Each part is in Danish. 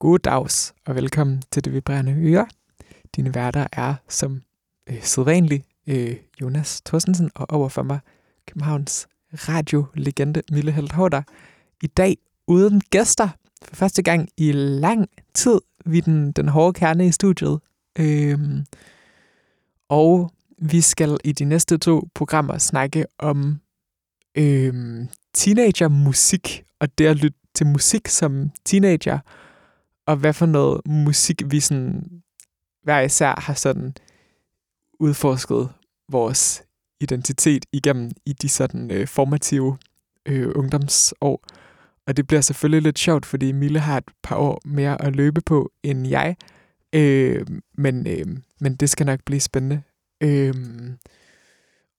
God dags og velkommen til Det Vibrerende Øre. Dine værter er som øh, sædvanligt øh, Jonas Thorsensen og overfor mig Københavns radiolegende Mille Heldt I dag uden gæster for første gang i lang tid vi den, den hårde kerne i studiet. Øhm, og vi skal i de næste to programmer snakke om øhm, teenagermusik og det at lytte til musik som teenager og hvad for noget musik vi sådan hver især har sådan udforsket vores identitet igennem i de sådan øh, formative øh, ungdomsår. Og det bliver selvfølgelig lidt sjovt, fordi Mille har et par år mere at løbe på end jeg. Øh, men, øh, men det skal nok blive spændende. Øh,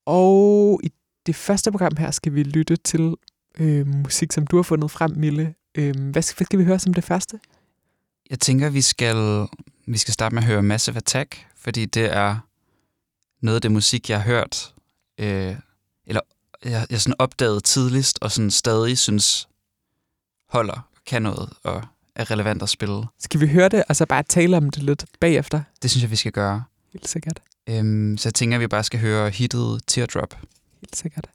og i det første program her skal vi lytte til øh, musik, som du har fundet frem, Mille. Øh, hvad, hvad skal vi høre som det første? Jeg tænker, vi skal, vi skal starte med at høre Massive Attack, fordi det er noget af det musik, jeg har hørt, øh, eller jeg, jeg sådan opdaget tidligst, og sådan stadig synes holder, kan noget, og er relevant at spille. Skal vi høre det, og så bare tale om det lidt bagefter? Det synes jeg, vi skal gøre. Helt sikkert. Øhm, så jeg tænker, at vi bare skal høre hittet Teardrop. Helt sikkert.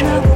control.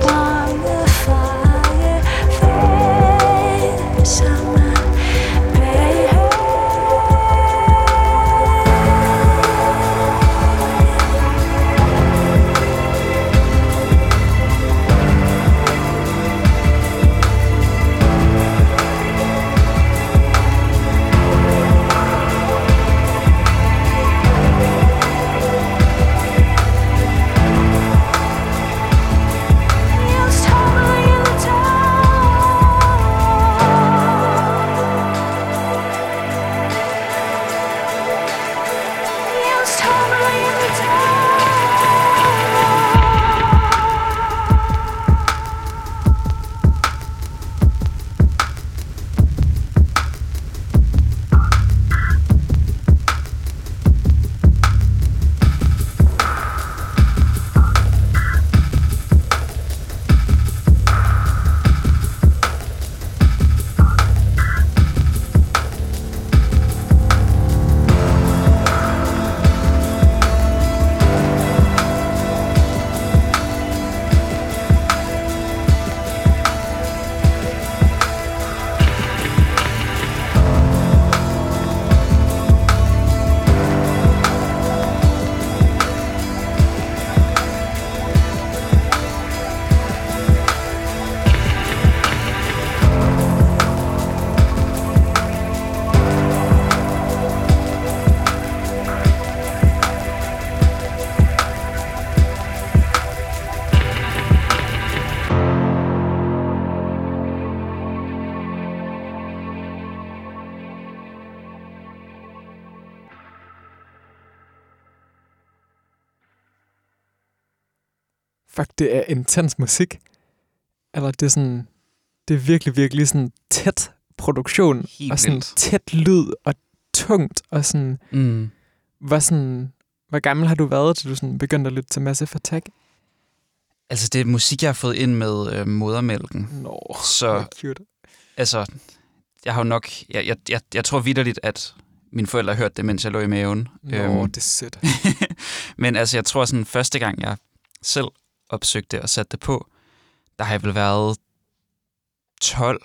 Det er intens musik. Eller det er sådan, det er virkelig, virkelig sådan tæt produktion, Helt og sådan vildt. tæt lyd, og tungt, og sådan, Mm. hvor sådan, hvor gammel har du været, til du sådan begyndte at lytte til Massive Attack? Altså, det er musik, jeg har fået ind med øh, modermælken. Nå, Så cute. altså, jeg har jo nok... Jeg, jeg, jeg, jeg tror vidderligt, at mine forældre hørte det, mens jeg lå i maven. Nå, Øhm, det er sødt. Men altså, jeg tror sådan, første gang, jeg selv opsøgte og satte det på, der har jeg vel været 12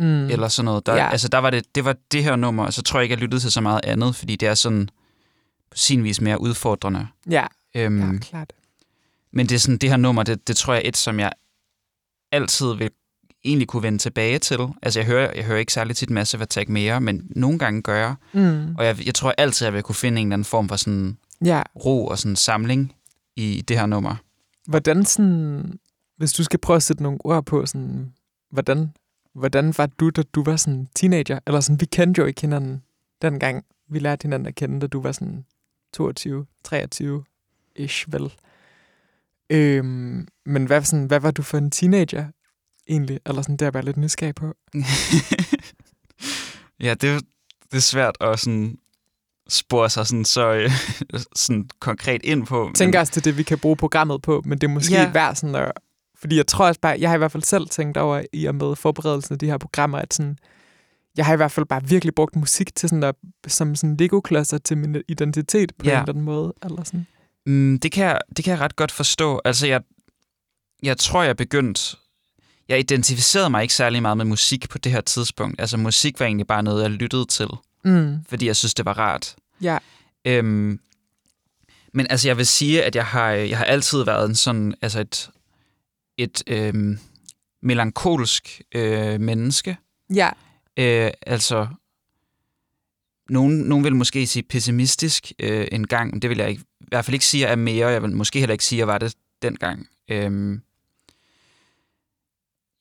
Mm. eller sådan noget. Der, Ja. Altså, der var det, det var det her nummer, og så tror jeg ikke, jeg lyttede til så meget andet, fordi det er sådan på sin vis mere udfordrende. Ja, Øhm, ja, klart. Men det er sådan, det her nummer, det, det tror jeg er et, som jeg altid vil egentlig kunne vende tilbage til. Altså, jeg hører, jeg hører ikke særlig tit Massive Attack mere, men nogle gange gør jeg. Mm. Og jeg, jeg tror altid, jeg vil kunne finde en eller anden form for sådan Ja, ro og sådan samling i det her nummer hvordan sådan, hvis du skal prøve at sætte nogle ord på, sådan, hvordan, hvordan var du, da du var sådan teenager? Eller sådan, vi kendte jo ikke hinanden dengang. Vi lærte hinanden at kende, da du var sådan 22, 23-ish, vel? Øhm, men hvad, sådan, hvad var du for en teenager egentlig? Eller sådan, der er bare lidt nysgerrig på. ja, det, er- det er svært at sådan spore sig sådan, så øh, sådan konkret ind på. Tænker også, det er det, vi kan bruge programmet på, men det er måske ja. Værd sådan at... Fordi jeg tror også bare, jeg har i hvert fald selv tænkt over i og med forberedelsen af de her programmer, at sådan, jeg har i hvert fald bare virkelig brugt musik til sådan at, som sådan Lego-klodser til min identitet på. Ja. en eller anden måde. Eller sådan. Mm, det, kan jeg, det kan jeg ret godt forstå. Altså, jeg, jeg tror, jeg begyndte... Jeg identificerede mig ikke særlig meget med musik på det her tidspunkt. Altså, musik var egentlig bare noget, jeg lyttede til, Mm. fordi jeg synes, det var rart. Ja. Øhm, men altså, jeg vil sige, at jeg har, jeg har altid været en sådan, altså et, et øhm, melankolsk øh, menneske. Ja. Øh, altså, nogen, nogen vil måske sige pessimistisk øh, en gang, men det vil jeg ikke, i hvert fald ikke sige, at jeg er mere. Jeg vil måske heller ikke sige, at jeg var det dengang. Øhm,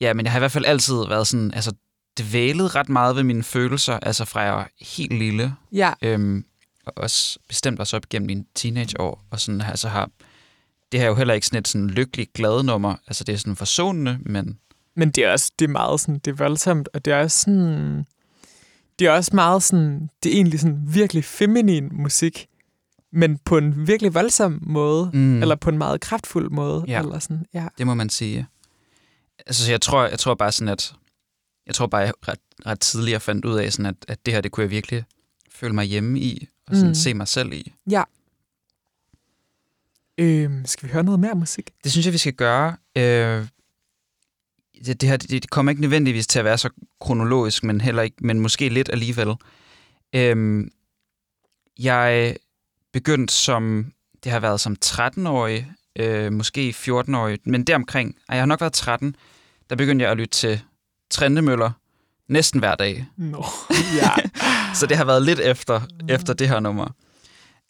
ja, men jeg har i hvert fald altid været sådan, altså dvælet ret meget ved mine følelser, altså fra jeg var helt lille. Ja. Øhm, og også bestemt også op gennem mine teenageår. Og sådan, altså har, det her er jo heller ikke sådan et sådan lykkeligt glad nummer. Altså det er sådan forsonende, men Men det er også det er meget sådan, det er voldsomt, og det er også sådan, det er også meget sådan, det er egentlig sådan virkelig feminin musik, men på en virkelig voldsom måde, mm. eller på en meget kraftfuld måde, Ja. eller sådan, ja. Det må man sige. Altså, så jeg tror, jeg tror bare sådan, at jeg tror bare, jeg ret, ret tidligere fandt ud af, sådan at, at det her, det kunne jeg virkelig føle mig hjemme i, og sådan Mm. se mig selv i. Øhm, skal vi høre noget mere musik? Det synes jeg, vi skal gøre. Øh, det, det her det, det kommer ikke nødvendigvis til at være så kronologisk, men heller ikke, men måske lidt alligevel. Øh, jeg begyndte som, det har været som 13-årig, øh, måske 14-årig, men deromkring, jeg har nok været 13, der begyndte jeg at lytte til Trendemøller næsten hver dag. Nå, ja. Så det har været lidt efter, efter det her nummer.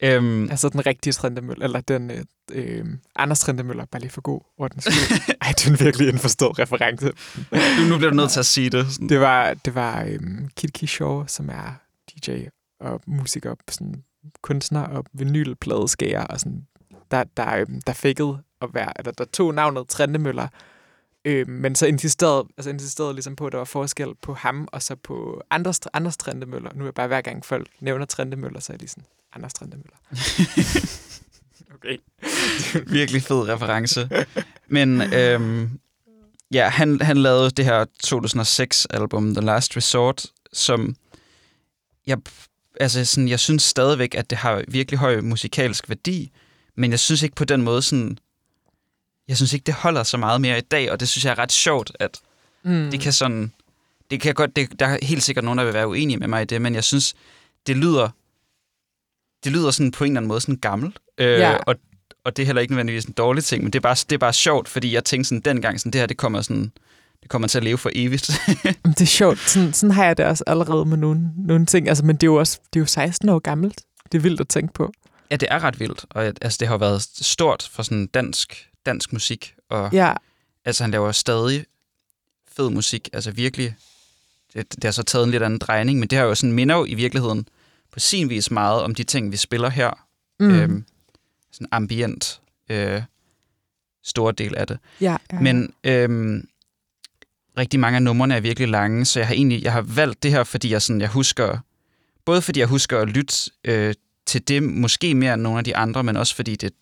Øhm, altså den rigtige Trindemøller, eller den øh, øh, Anders Trindemøller, bare lige for god ordens skyld. Ej, det er en virkelig indforstået reference. nu, nu bliver du nødt til at sige det. Sådan. Det var, det var øhm, Kid Kishore, som er DJ og musiker, sådan kunstner og vinylpladeskærer, og sådan, der, der, øhm, der fakede at være, eller der tog navnet Trendemøller, Øh, men så insisterede, altså insisterede ligesom på, at der var forskel på ham, og så på Anders, Anders Trendemøller. Nu er det bare hver gang folk nævner Trendemøller, så er de sådan, Anders Trendemøller. okay. Virkelig fed reference. Men øhm, ja, han, han lavede det her 2006-album, The Last Resort, som jeg, altså sådan, jeg synes stadigvæk, at det har virkelig høj musikalsk værdi, men jeg synes ikke på den måde sådan, jeg synes ikke, det holder så meget mere i dag, og det synes jeg er ret sjovt, at Mm. det kan sådan, det kan godt, det, der er helt sikkert nogen, der vil være uenige med mig i det, men jeg synes, det lyder, det lyder sådan på en eller anden måde sådan gammelt, øh, Ja. og, og det er heller ikke nødvendigvis en dårlig ting, men det er bare, det er bare sjovt, fordi jeg tænkte sådan dengang, sådan, det her, det kommer sådan, det kommer til at leve for evigt. Det er sjovt. Sådan, sådan har jeg det også allerede med nogle, nogle ting. Altså, men det er jo også det er jo 16 år gammelt. Det er vildt at tænke på. ja, det er ret vildt, og altså, det har været stort for sådan dansk, dansk musik, og Ja, altså han laver stadig fed musik, altså virkelig, det, det har så taget en lidt anden drejning, men det har jo sådan minder jo i virkeligheden på sin vis meget om de ting, vi spiller her. mm. Øhm, sådan ambient, øh, store del af det. Ja, ja. Men øhm, rigtig mange af numrene er virkelig lange, så jeg har egentlig jeg har valgt det her, fordi jeg, sådan, jeg husker, både fordi jeg husker at lytte øh, til det, måske mere end nogle af de andre, men også fordi det,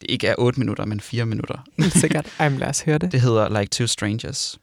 det ikke er 8 minutter, men 4 minutter. Sikkert. Ej, men lad os høre det. Det hedder Like Two Strangers.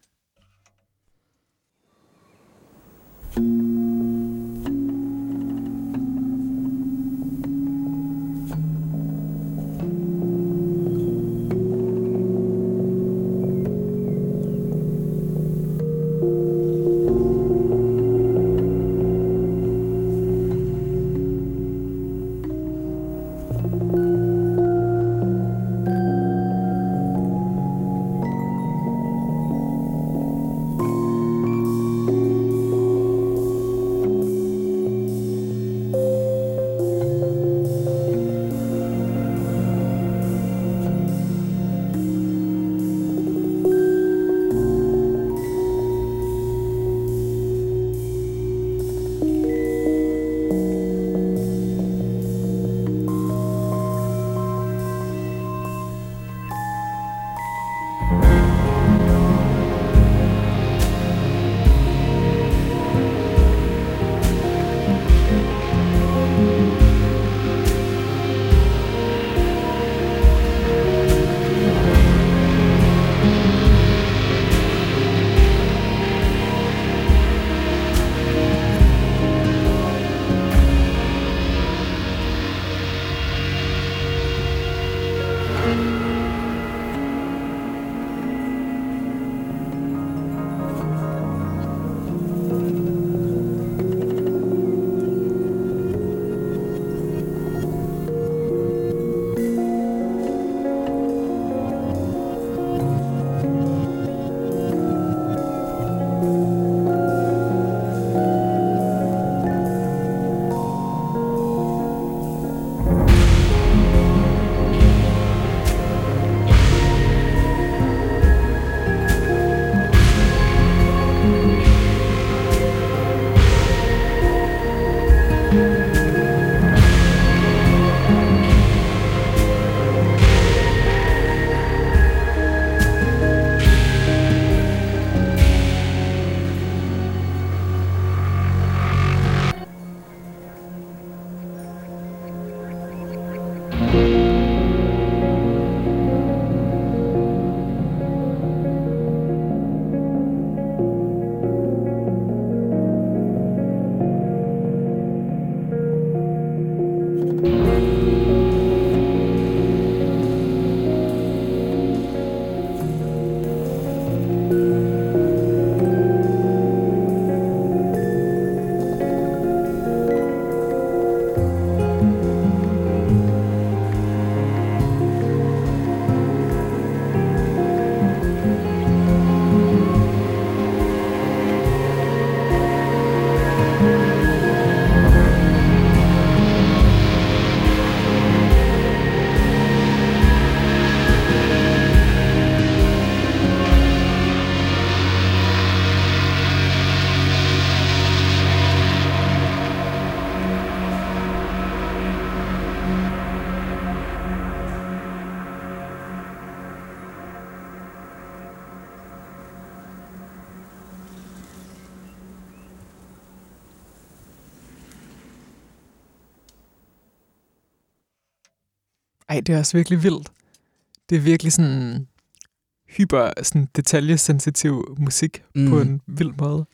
Ej, det er også virkelig vildt. Det er virkelig sådan hyper sådan detaljesensitiv musik mm. på en vild måde.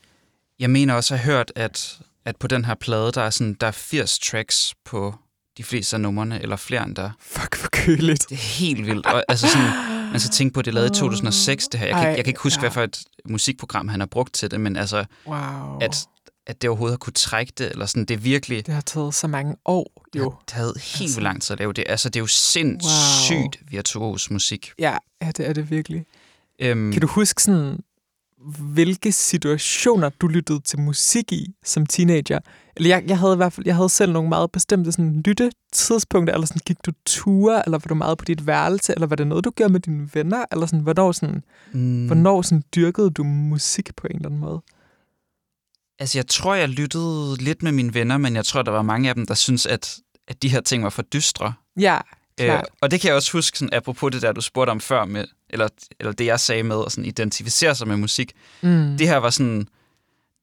Jeg mener også at have hørt, at, at på den her plade, der er, sådan, der er 80 tracks på de fleste af numrene, eller flere end der. Fuck, hvor køligt. Det er helt vildt. Og, altså sådan, man skal tænke på, at det er lavet i 2006, det her. Jeg kan, Ej, jeg kan ikke huske, ja. hvad for et musikprogram han har brugt til det, men altså, wow. at, at det overhovedet har kunne trække det, eller sådan, det er virkelig... Det har taget så mange år, jo. Det har taget helt altså. lang tid at lave det. Altså, det er jo sindssygt wow. virtuos musik. Ja, ja, det er det virkelig. Øhm, kan du huske sådan, hvilke situationer du lyttede til musik i som teenager? Eller jeg, jeg havde i hvert fald, jeg havde selv nogle meget bestemte sådan, lyttetidspunkter, eller sådan, gik du ture, eller var du meget på dit værelse, eller var det noget, du gjorde med dine venner, eller sådan, hvornår, sådan, mm. hvornår sådan, dyrkede du musik på en eller anden måde? Altså, jeg tror, jeg lyttede lidt med mine venner, men jeg tror, der var mange af dem, der synes at, at de her ting var for dystre. Ja, Klart. og det kan jeg også huske, sådan, apropos det der, du spurgte om før, med, eller, eller det jeg sagde med at sådan, identificere sig med musik. Mm. Det her var sådan,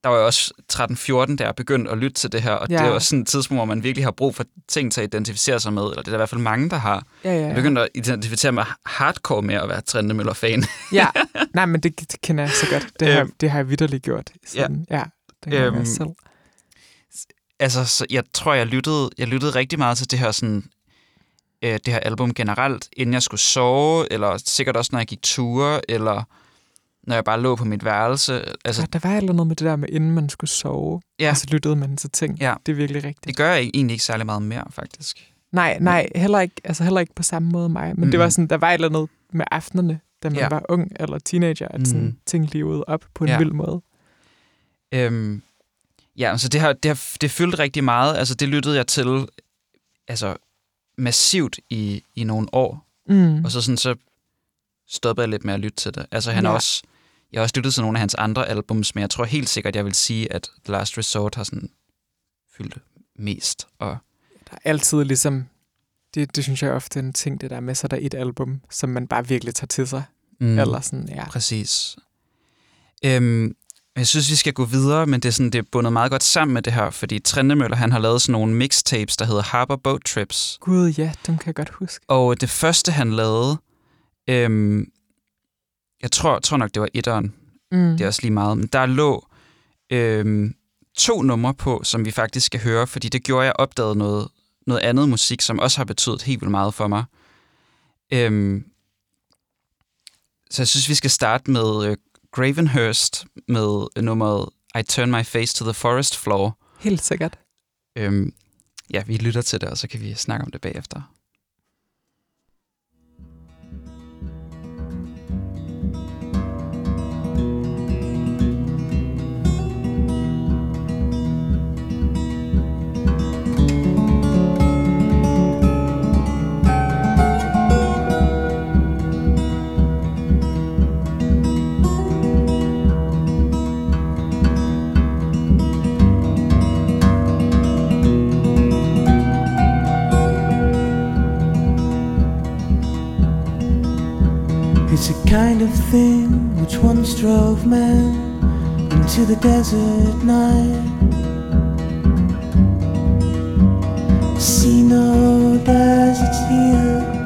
der var jeg også 13-14, da jeg begyndte at lytte til det her, og Ja. det også sådan et tidspunkt, hvor man virkelig har brug for ting til at identificere sig med, eller det er der i hvert fald mange, der har. ja, ja, Jeg ja. begyndte at identificere mig hardcore med at være Trendemøller-fan. ja. Nej, men det, det kender jeg så godt. Det har, Øhm. det har jeg vidderligt gjort. Sådan, ja. ja det Øhm. jeg selv. altså, så jeg tror, jeg lyttede, jeg lyttede rigtig meget til det her sådan, øh, det her album generelt, inden jeg skulle sove, eller sikkert også, når jeg gik ture, eller når jeg bare lå på mit værelse. Altså, Ja, der var eller noget med det der med, inden man skulle sove, Ja. og så lyttede man til ting. Ja. Det er virkelig rigtigt. det gør jeg egentlig ikke særlig meget mere, faktisk. Nej, nej, heller ikke, altså heller ikke på samme måde mig. Men mm. det var Mhm. sådan, der var et eller andet med aftenerne, da man Ja. var ung eller teenager, at sådan Mhm. ting levede op på en Ja. vild måde. Øhm, ja, så det, har, det, har, det fyldte rigtig meget. Altså, det lyttede jeg til altså, massivt i, i nogle år. Mm. Og så, sådan, så stoppede jeg lidt med at lytte til det. Altså, han ja. Også, jeg har også lyttet til nogle af hans andre albums, men jeg tror helt sikkert, jeg vil sige, at The Last Resort har sådan fyldt mest. Og, Der er altid ligesom, det, det synes jeg ofte er en ting, det der med, så er der et album, som man bare virkelig tager til sig. Mm. Eller sådan, ja. Præcis. Øhm, jeg synes, vi skal gå videre, men det er, sådan, det er bundet meget godt sammen med det her, fordi Trendemøller, han har lavet sådan nogle mixtapes, der hedder Harbor Boat Trips. Gud, ja, dem kan jeg godt huske. Og det første, han lavede, øhm, jeg tror, tror nok, det var etteren, Mm. det er også lige meget, men der lå øhm, to numre på, som vi faktisk skal høre, fordi det gjorde, at jeg opdagede noget, noget andet musik, som også har betydet helt vildt meget for mig. Øhm, så jeg synes, vi skal starte med øh, Gravenhurst med nummeret I Turn My Face to the Forest Floor. Helt sikkert. Øhm, ja, vi lytter til det, og så kan vi snakke om det bagefter. Kind of thing which once drove men into the desert night. See no deserts here.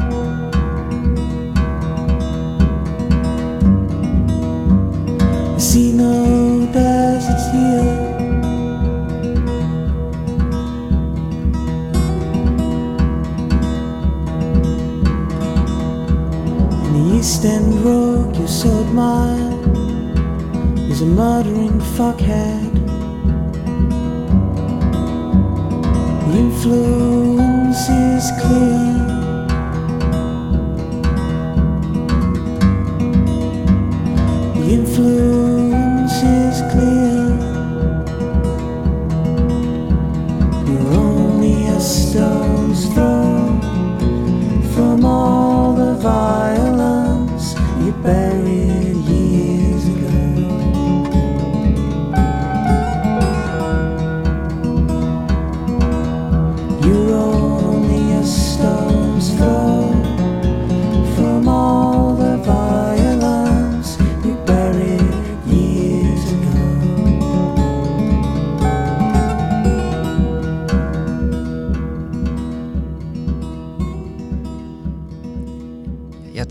fuck had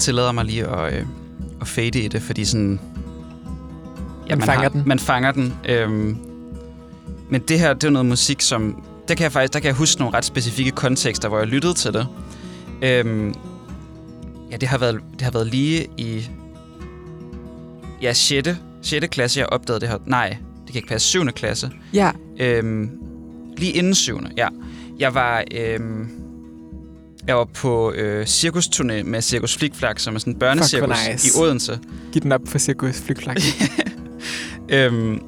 tillader mig lige at, øh, at fade i det, fordi sådan... Man fanger den. Man fanger den. Øhm, men det her, det er noget musik, som... Der kan jeg faktisk der kan jeg huske nogle ret specifikke kontekster, hvor jeg lyttede til det. Øhm, ja, det har, været, det har været lige i... Ja, 6. 6. klasse, jeg opdagede det her. Nej, det kan ikke passe. 7. klasse. Ja, Øhm, lige inden syvende, ja. Jeg var, øhm, jeg var på øh, cirkusturné med Cirkus Flikflak, som er sådan en børnecirkus nice. i Odense. giv den op for Cirkus Flygflak. Øhm,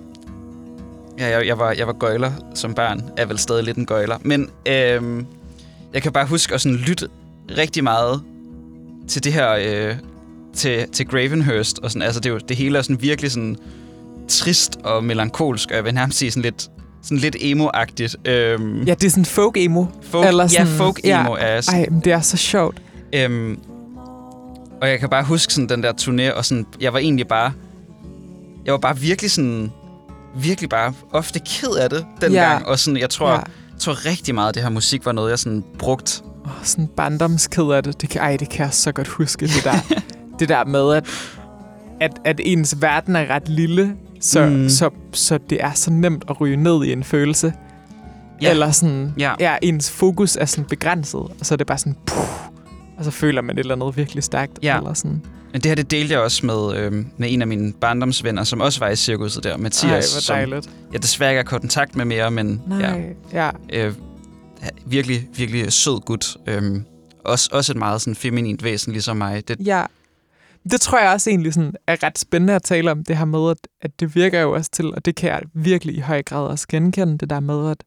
ja, jeg, jeg, var, jeg var gøjler som barn. Jeg er vel stadig lidt en gøjler. Men øhm, jeg kan bare huske at sådan lytte rigtig meget til det her... Øh, til, til Gravenhurst. Og sådan, altså, det, er jo, det hele er sådan virkelig sådan trist og melankolsk, og jeg vil nærmest sige sådan lidt sådan lidt emo-agtigt. Øhm, Ja, det er sådan folk-emo. folk, eller ja, sådan- folk-emo ja. er sådan, Ej, men det er så sjovt. Øhm, og jeg kan bare huske sådan den der turné, og sådan, jeg var egentlig bare, jeg var bare virkelig sådan, virkelig bare ofte ked af det dengang, Ja. og sådan, jeg tror, Ja. ja. jeg tror rigtig meget, at det her musik var noget, jeg sådan brugt. Oh, sådan barndomsked af det. det kan, ej, det kan jeg så godt huske, det der, det der med, at, at, at ens verden er ret lille, så, Mm. så, så det er så nemt at ryge ned i en følelse. Ja. Eller sådan, Ja. ja, ens fokus er sådan begrænset, og så er det bare sådan, puh, og så føler man et eller andet virkelig stærkt. Ja. Eller sådan. Men det her, det delte jeg også med, øhm, med en af mine barndomsvenner, som også var i cirkuset der, Ej, Mathias, hvor som dejligt. jeg desværre ikke har kontakt med mere, men ja, Nej, ja. øh, virkelig, virkelig sød gut. Øhm, også, også et meget sådan feminint væsen, ligesom mig. Det, Ja. Det tror jeg også egentlig sådan, er ret spændende at tale om, det her med, at, at det virker jo også til, og det kan jeg virkelig i høj grad også genkende, det der med, at,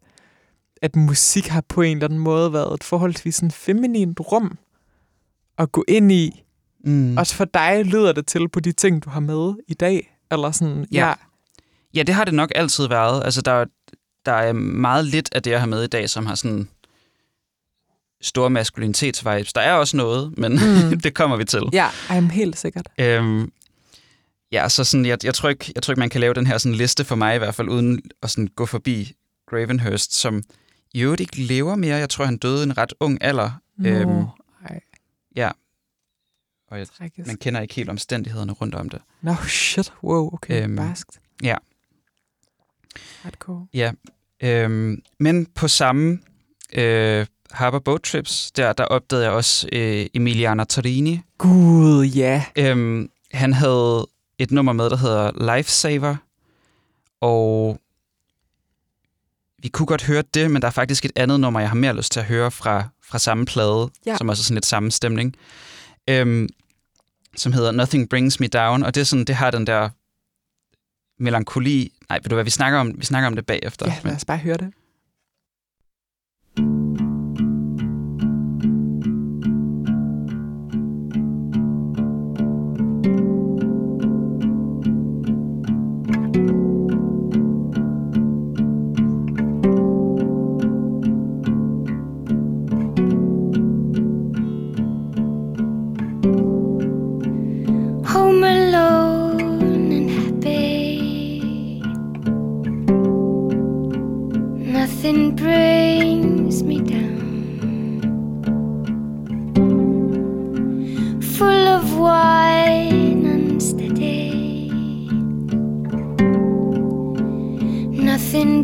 at musik har på en eller anden måde været et forholdsvis sådan feminint rum at gå ind i. mm. Også for dig lyder det til på de ting, du har med i dag. Eller sådan, Ja. ja. Ja, det har det nok altid været. Altså, der, er- der er meget lidt af det, jeg har med i dag, som har sådan store maskulinitetsvibes. Der er også noget, men Mm. det kommer vi til. Ja, I'm helt sikkert. Øhm, ja, så sådan, jeg, jeg, tror ikke, jeg tror ikke, man kan lave den her sådan liste for mig i hvert fald, uden at sådan gå forbi Gravenhurst, som i øvrigt ikke lever mere. Jeg tror, han døde i en ret ung alder. Nå, Øhm, ej, ja, og jeg, man kender ikke helt omstændighederne rundt om det. Nå, shit. Wow, okay. Øhm, Barskt. ja. Hardcore. Ja, øhm, men på samme øh, Harbour Boat Trips, der, der opdagede jeg også øh, Emiliano Torini. Gud, ja. Øhm, han havde et nummer med, der hedder Lifesaver, og vi kunne godt høre det, men der er faktisk et andet nummer, jeg har mere lyst til at høre fra, fra samme plade, Ja. som også er sådan lidt samme stemning, øhm, som hedder Nothing Brings Me Down, og det er sådan, det har den der melankoli. Nej, ved du hvad, vi snakker om, vi snakker om det bagefter. Ja, lad os bare høre det.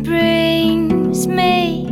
Brings me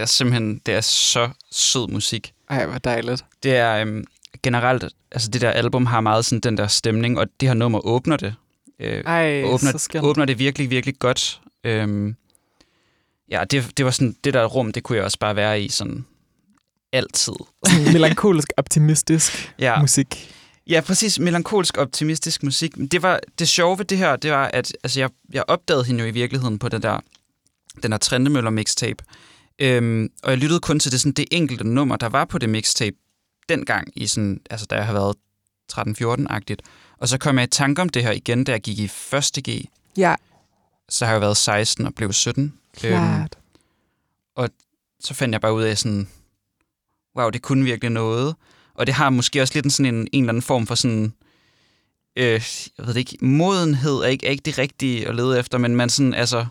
det er simpelthen det er så sød musik. Ej, hvor dejligt. Det er øhm, generelt, altså det der album har meget sådan den der stemning, og det her nummer åbner det. Øh, Ej, åbner, så skønt. åbner det virkelig, virkelig godt. Øhm, ja, det, det var sådan, det der rum, det kunne jeg også bare være i sådan altid. Sådan melankolisk, optimistisk Ja, musik. ja præcis. Melankolsk, optimistisk musik. Det var det sjove ved det her, det var, at altså, jeg, jeg opdagede hende jo i virkeligheden på den der, den der Trendemøller mixtape. Øhm, og jeg lyttede kun til det, sådan, det enkelte nummer, der var på det mixtape dengang, i sådan, altså, da jeg har været 13-14-agtigt. Og så kom jeg i tanke om det her igen, da jeg gik i 1. G. Ja, Så har jeg været 16 og blev 17. Øhm, klart. så fandt jeg bare ud af sådan, wow, det kunne virkelig noget. Og det har måske også lidt en, sådan en, en eller anden form for sådan, øh, jeg ved det ikke, modenhed er ikke, er ikke det rigtige at lede efter, men man sådan, altså,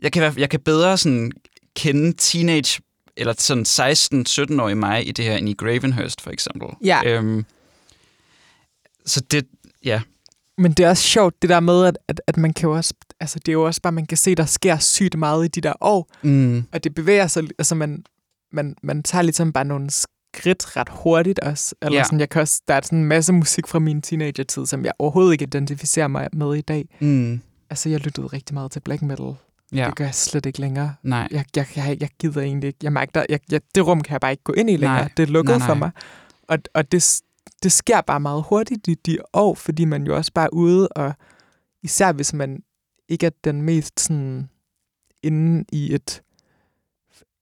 jeg kan, jeg kan bedre sådan kende teenage, eller sådan 16-17-årige mig i det her, end i Gravenhurst for eksempel. Ja. Øhm, så det, ja, Men det er også sjovt, det der med, at, at, at man kan jo også, altså det er jo også bare, man kan se, der sker sygt meget i de der år, mm, og det bevæger sig, altså man, man, man tager ligesom bare nogle skridt ret hurtigt også. Eller Ja. sådan, jeg kan også, der er sådan en masse musik fra min teenagertid, som jeg overhovedet ikke identificerer mig med i dag. mm, Altså, jeg lyttede rigtig meget til black metal. Ja, Det gør jeg slet ikke længere. nej, Jeg, jeg, jeg, jeg gider egentlig ikke. Jeg mærker, jeg, jeg, det rum kan jeg bare ikke gå ind i længere. Nej. Det er lukket Nej, nej. for mig. Og, og det, det sker bare meget hurtigt i de år, fordi man jo også bare er ude, og især hvis man ikke er den mest sådan inde i et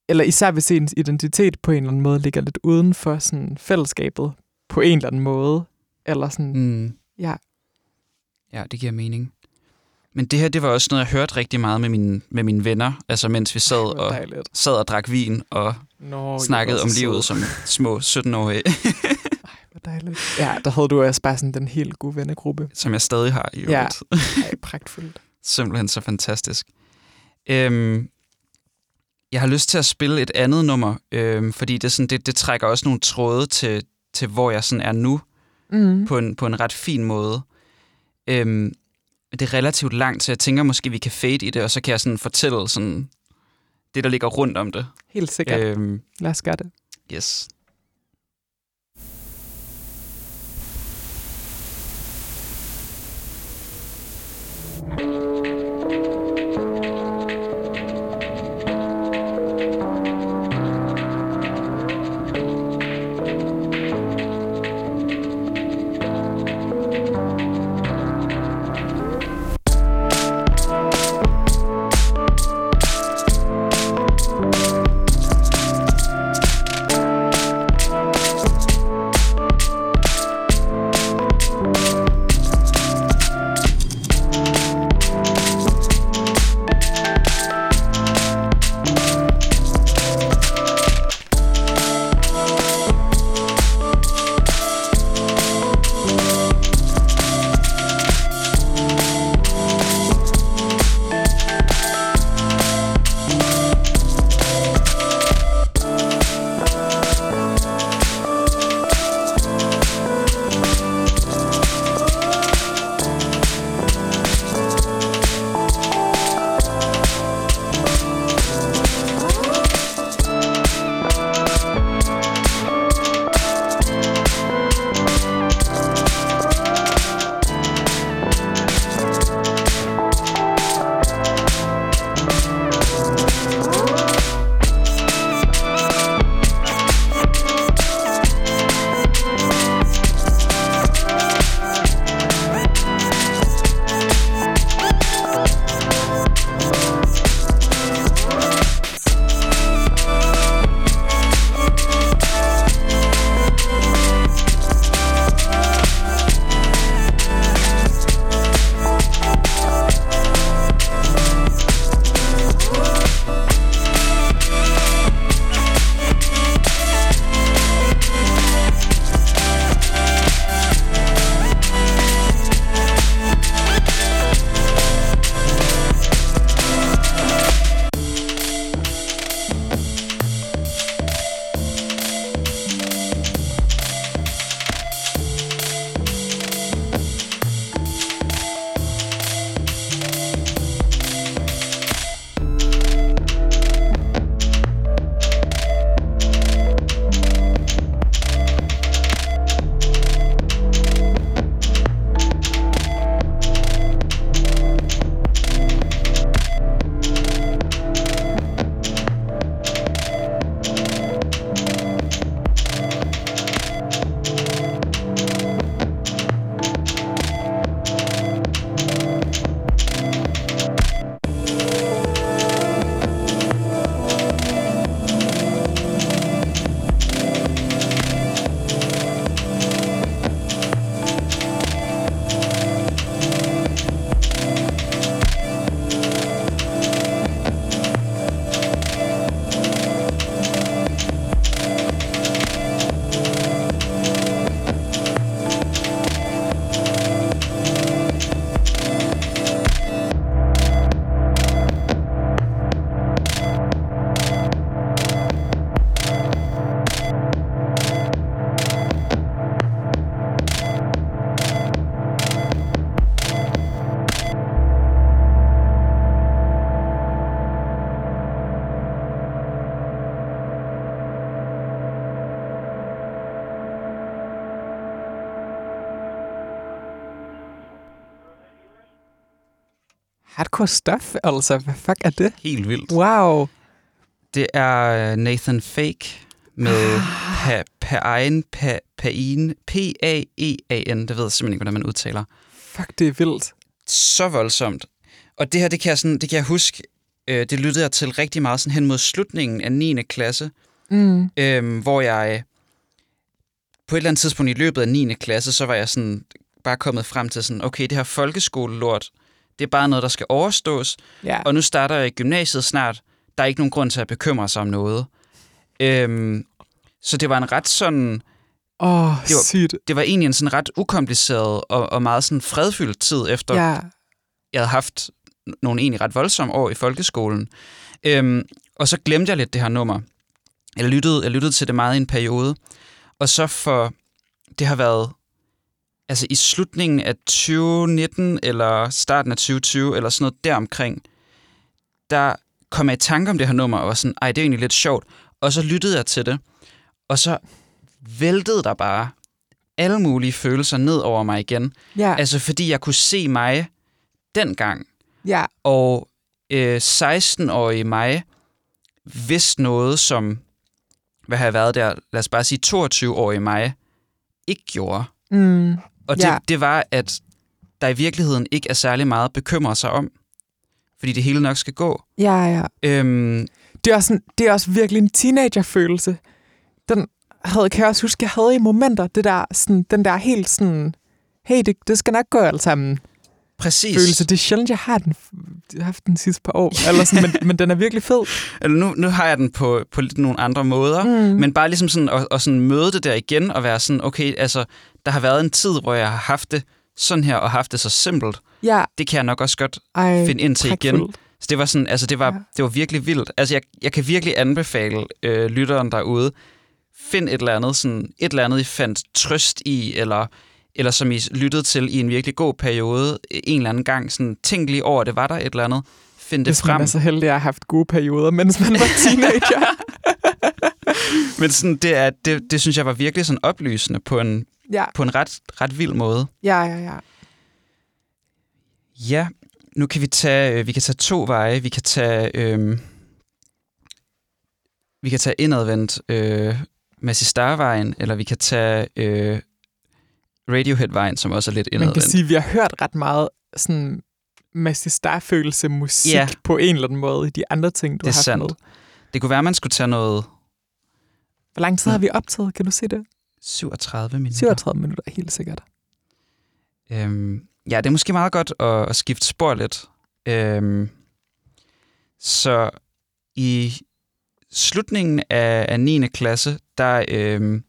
eller især hvis ens identitet på en eller anden måde ligger lidt uden for sådan fællesskabet på en eller anden måde. Eller sådan, mm. ja, Ja, det giver mening. Men det her, det var også noget, jeg hørte rigtig meget med mine, med mine venner, altså mens vi sad og, sad og drak vin og Nå, snakkede om livet som små 17-årige, Hvor dejligt. Ja, der havde du også bare sådan den helt gode vennegruppe. som jeg stadig har i øvrigt. Ja. Ej, pragtfuldt. Simpelthen så fantastisk. Øhm, jeg har lyst til at spille et andet nummer, øhm, fordi det, sådan, det, det trækker også nogle tråde til, til hvor jeg sådan er nu, Mm. på en, på en ret fin måde. Øhm, det er relativt langt, så jeg tænker måske, vi kan fade i det, og så kan jeg sådan fortælle sådan, det, der ligger rundt om det. Helt sikkert. Øh. Øhm, Lad os gøre det. yes. Thank Hardcore stuff, altså. Hvad fuck er det? Helt vildt. Wow. Det er øh, Nathan Fake med pa, Pain, pa, Pain, P-A-E-A-N. Det ved jeg simpelthen ikke, hvordan man udtaler. Fuck, det er vildt. Så voldsomt. Og det her, det kan jeg, sådan, det kan jeg huske, øh, det lyttede jeg til rigtig meget sådan hen mod slutningen af 9. klasse, Mm. øh, hvor jeg på et eller andet tidspunkt i løbet af 9. klasse, så var jeg sådan bare kommet frem til sådan, okay, det her folkeskolelort, det er bare noget, der skal overstås, Ja. og nu starter jeg i gymnasiet snart. Der er ikke nogen grund til at bekymre sig om noget. Øhm, så det var en ret sådan, Åh, oh, det var- det var egentlig en sådan ret ukompliceret og, og meget sådan fredfyldt tid, efter Ja. jeg havde haft nogle egentlig ret voldsomme år i folkeskolen. Øhm, og så glemte jeg lidt det her nummer. Jeg lyttede, jeg lyttede til det meget i en periode. Og så for, det har været altså i slutningen af 2019 eller starten af 2020 eller sådan noget deromkring, der kom jeg i tanke om det her nummer og var sådan, ej, det er egentlig lidt sjovt. Og så lyttede jeg til det, og så væltede der bare alle mulige følelser ned over mig igen. Ja. Altså fordi jeg kunne se mig dengang, ja. og øh, 16-årige mig vidste noget, som, hvad har jeg været der, lad os bare sige 22-årige mig, ikke gjorde. Mm. Og det, Ja. det var, at der i virkeligheden ikke er særlig meget at bekymre sig om, fordi det hele nok skal gå. Ja, ja. Øhm, Det er, også sådan, det er også virkelig en teenagerfølelse. Den havde, kan jeg også huske, jeg havde i momenter, det der, sådan, den der helt sådan, hey, det, det skal nok gå alt sammen præcis. følelse. Det er sjældent, jeg har den, jeg har haft den sidste par år, eller sådan, men, men den er virkelig fed. Eller nu, nu har jeg den på, på lidt nogle andre måder, Mm. Men bare ligesom sådan at, at sådan møde det der igen og være sådan, okay, altså, der har været en tid, hvor jeg har haft det sådan her og haft det så simpelt. Ja, Det kan jeg nok også godt ej, finde ind til igen. Så det var sådan, altså det var, ja. det var virkelig vildt. Altså jeg, jeg kan virkelig anbefale øh, lytteren derude, find et eller andet, sådan, et eller andet, I fandt trøst i, eller, eller som I lyttede til i en virkelig god periode, en eller anden gang, sådan, tænk lige over, det var der et eller andet, find det Hvis man frem. er så heldig, at har haft gode perioder, mens man var teenager. Men sådan, det, er, det, det synes jeg var virkelig sådan oplysende på en, ja, på en ret, ret vild måde. ja, ja, ja. Ja, nu kan vi tage, øh, vi kan tage to veje. Vi kan tage, øh, vi kan tage indadvendt øh, Massey Star-vejen, eller vi kan tage øh, Radiohead-vejen, som også er lidt Man kan indadvendt. sige, at vi har hørt ret meget sådan Massey Star-følelse musik Ja. på en eller anden måde i de andre ting, du Det er har haft sandt. med. Det kunne være, at man skulle tage noget Hvor lang tid har vi optaget? Kan du se det? 37 minutter. 37 minutter, helt sikkert. Øhm, ja, det er måske meget godt at, at skifte spor lidt. Øhm, så i slutningen af, af 9. klasse, der, øhm,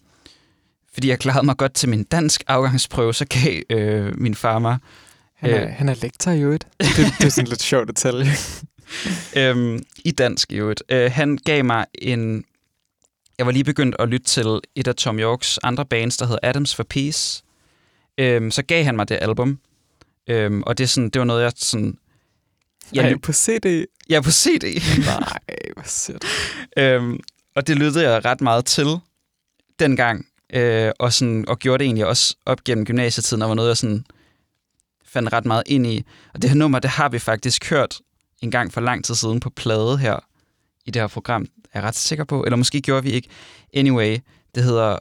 fordi jeg klarede mig godt til min dansk afgangsprøve, så gav øh, min far mig Han er, Øh. han er lektor i øvrigt. Det, det er sådan lidt sjovt detalje. øhm, i dansk i øvrigt. Øh, han gav mig en... Jeg var lige begyndt at lytte til et af Tom Yorks andre bands, der hed Adams for Peace. Øhm, så gav han mig det album. Øhm, og det, er sådan, det var noget, jeg sådan... Jeg, Ej, på CD? jeg er på CD. Nej, hvor sødt. øhm, og det lyttede jeg ret meget til dengang. Øh, og, sådan, og gjorde det egentlig også op gennem gymnasietiden, og var noget, jeg sådan fandt ret meget ind i. Og det her nummer, det har vi faktisk hørt en gang for lang tid siden på plade her i det her program, er jeg ret sikker på. Eller måske gjorde vi ikke. Anyway, det hedder...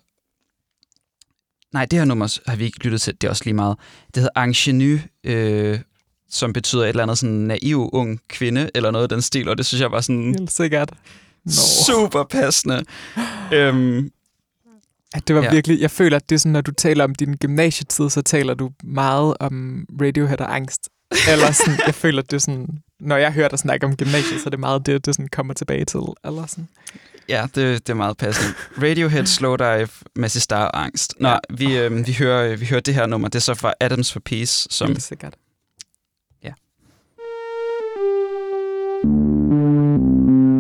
Nej, det her nummer har vi ikke lyttet til, det er også lige meget. Det hedder Ingenu, øh, som betyder et eller andet sådan naiv ung kvinde, eller noget af den stil, og det synes jeg var sådan Helt sikkert. Nå. super passende. øhm, At det var Ja. ja. virkelig, jeg føler, at det er sådan, når du taler om din gymnasietid, så taler du meget om Radiohead og angst. Eller sådan, jeg føler, at det er sådan, når jeg hører dig snakke om gymnasiet, så er det meget det, det sådan kommer tilbage til. Eller sådan. ja, det, det er meget passende. Radiohead, Slowdive, Massey Star og Angst. Nå, Ja. vi, øhm, vi, hører, vi hører det her nummer. Det er så fra Adams for Peace, som Helt sikkert. Thank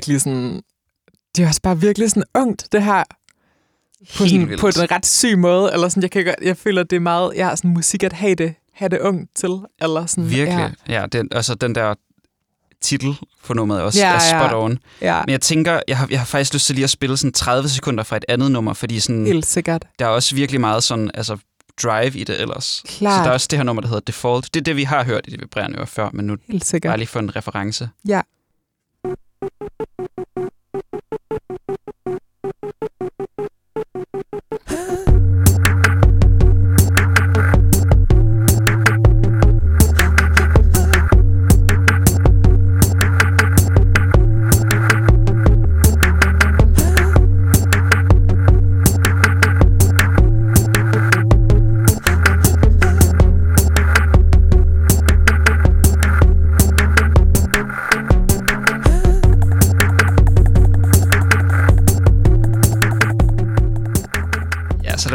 virkelig sådan... Det er også bare virkelig sådan ungt, det her. På, Helt sådan, vildt. på en ret syg måde. Eller sådan, jeg, kan jeg føler, det er meget... Jeg har sådan musik at have det, have det ungt til. Eller sådan, Virkelig. Ja, ja den, altså den der titel på nummeret er også Ja, er spot on. Ja, ja Men jeg tænker, jeg har, jeg har faktisk lyst til lige at spille sådan 30 sekunder fra et andet nummer, fordi sådan, helt sikkert. der er også virkelig meget sådan, altså drive i det ellers. Klart. Så der er også det her nummer, der hedder Default. Det er det, vi har hørt i det vibrerende øre før, men nu Helt sikkert. bare lige for en reference. Ja.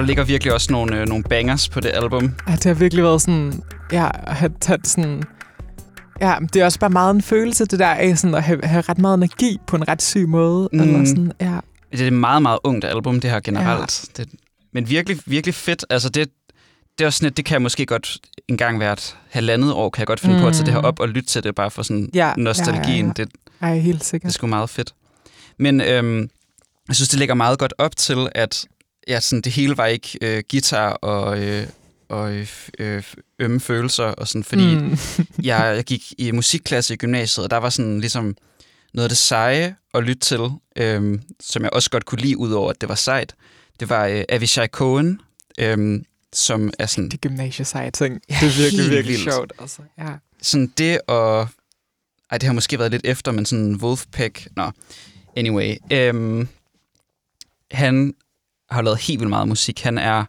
Ligger virkelig også nogle, øh, nogle bangers på det album. Ja, det har virkelig været sådan... Ja, have taget sådan... Ja, det er også bare meget en følelse, det der af sådan at have, have ret meget energi på en ret syg måde. Mm. Eller sådan, ja. Det er et meget, meget ungt album, det her generelt. Ja. Det, men virkelig, virkelig fedt. Altså det, det er også sådan, det kan jeg måske godt en gang hvert halvandet år, kan jeg godt finde mm. på at tage det her Mm. op og lytte til det, bare for sådan Ja, nostalgien. ja, ja. Det, Ej, helt det sikkert. er sgu meget fedt. Men øhm, jeg synes, det ligger meget godt op til, at ja, sådan, det hele var ikke øh, guitar og, øh, og øh, øh, ømme følelser, og sådan, fordi mm. Jeg, jeg gik i musikklasse i gymnasiet, og der var sådan ligesom noget af det seje at lytte til, øhm, som jeg også godt kunne lide, udover at det var sejt. Det var øh, Avishai Cohen, øhm, som er sådan, Det gymnasieseje ting. Ja, det er virkelig, virkelig vildt. sjovt. Altså. Ja. sådan det og... Ej, det har måske været lidt efter, men sådan Wolfpack... Nå, anyway. Øhm, han har lavet helt vildt meget musik. Han er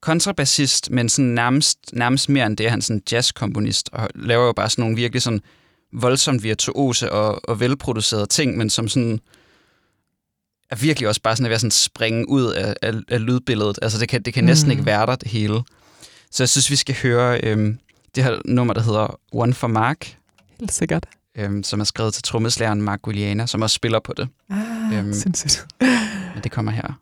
kontrabassist, men sådan nærmest, nærmest mere end det. Han er sådan jazzkomponist, og laver jo bare sådan nogle virkelig sådan voldsomt virtuose og, og velproducerede ting, men som sådan er virkelig også bare sådan at være sådan springe ud af, af, af lydbilledet. Altså det kan, det kan næsten Mm. ikke være der, det hele. Så jeg synes, vi skal høre øhm, det her nummer, der hedder One for Mark, Helt sikkert. øhm, som er skrevet til trommeslæren Mark Guiliana, som også spiller på det. Ah, øhm. sindssygt. Men det kommer her.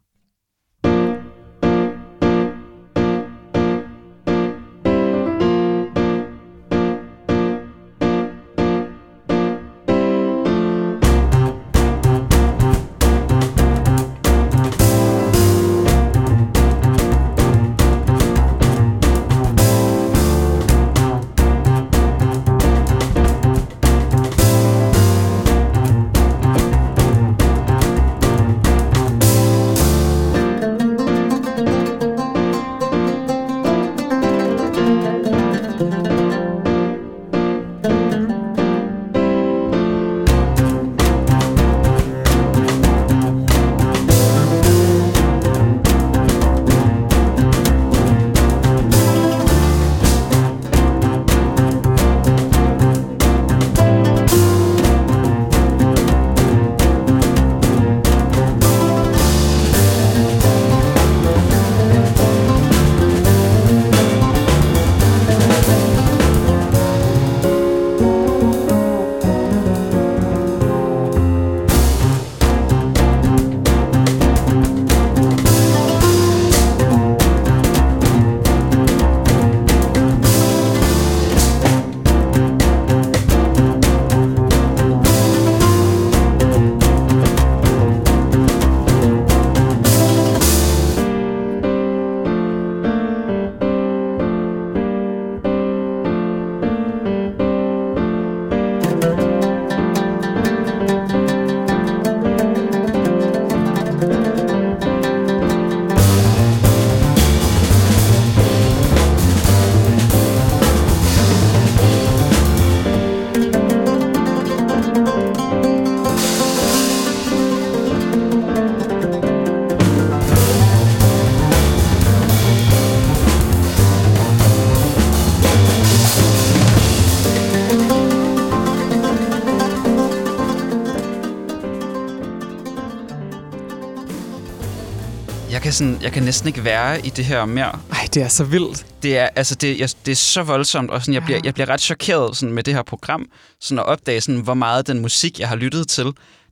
Jeg kan, sådan, jeg kan næsten ikke være i det her mere. Ej, det er så vildt. Det er, altså, det, jeg, det er så voldsomt, og sådan, jeg, bliver, Ja. jeg bliver ret chokeret sådan, med det her program, sådan at opdage, sådan, hvor meget den musik, jeg har lyttet til,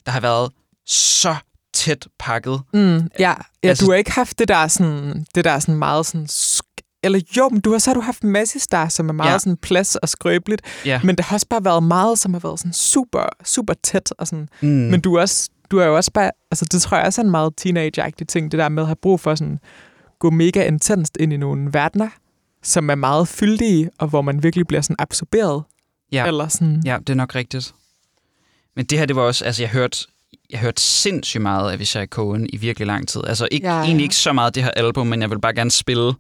der har været så tæt pakket. Mm, ja, ja Altså- du har ikke haft det der sådan, det der sådan meget sådan... Eller jo, men du har, så har du haft masse star, som er meget Ja. sådan plads og skrøbeligt. Ja. Men det har også bare været meget, som har været sådan super, super tæt. Og sådan. Mm. Mm. Men du er, også, du er jo også bare... Altså, det tror jeg også er en meget teenage ting, det der med at have brug for sådan gå mega intenst ind i nogle verdener, som er meget fyldige, og hvor man virkelig bliver sådan absorberet. Ja. Eller sådan... Ja, det er nok rigtigt. Men det her, det var også, altså jeg hørte, jeg hørte sindssygt meget af Vishai Cohen i virkelig lang tid. Altså ikke, Ja, ja, ja. ja. egentlig ikke så meget det her album, men jeg vil bare gerne spille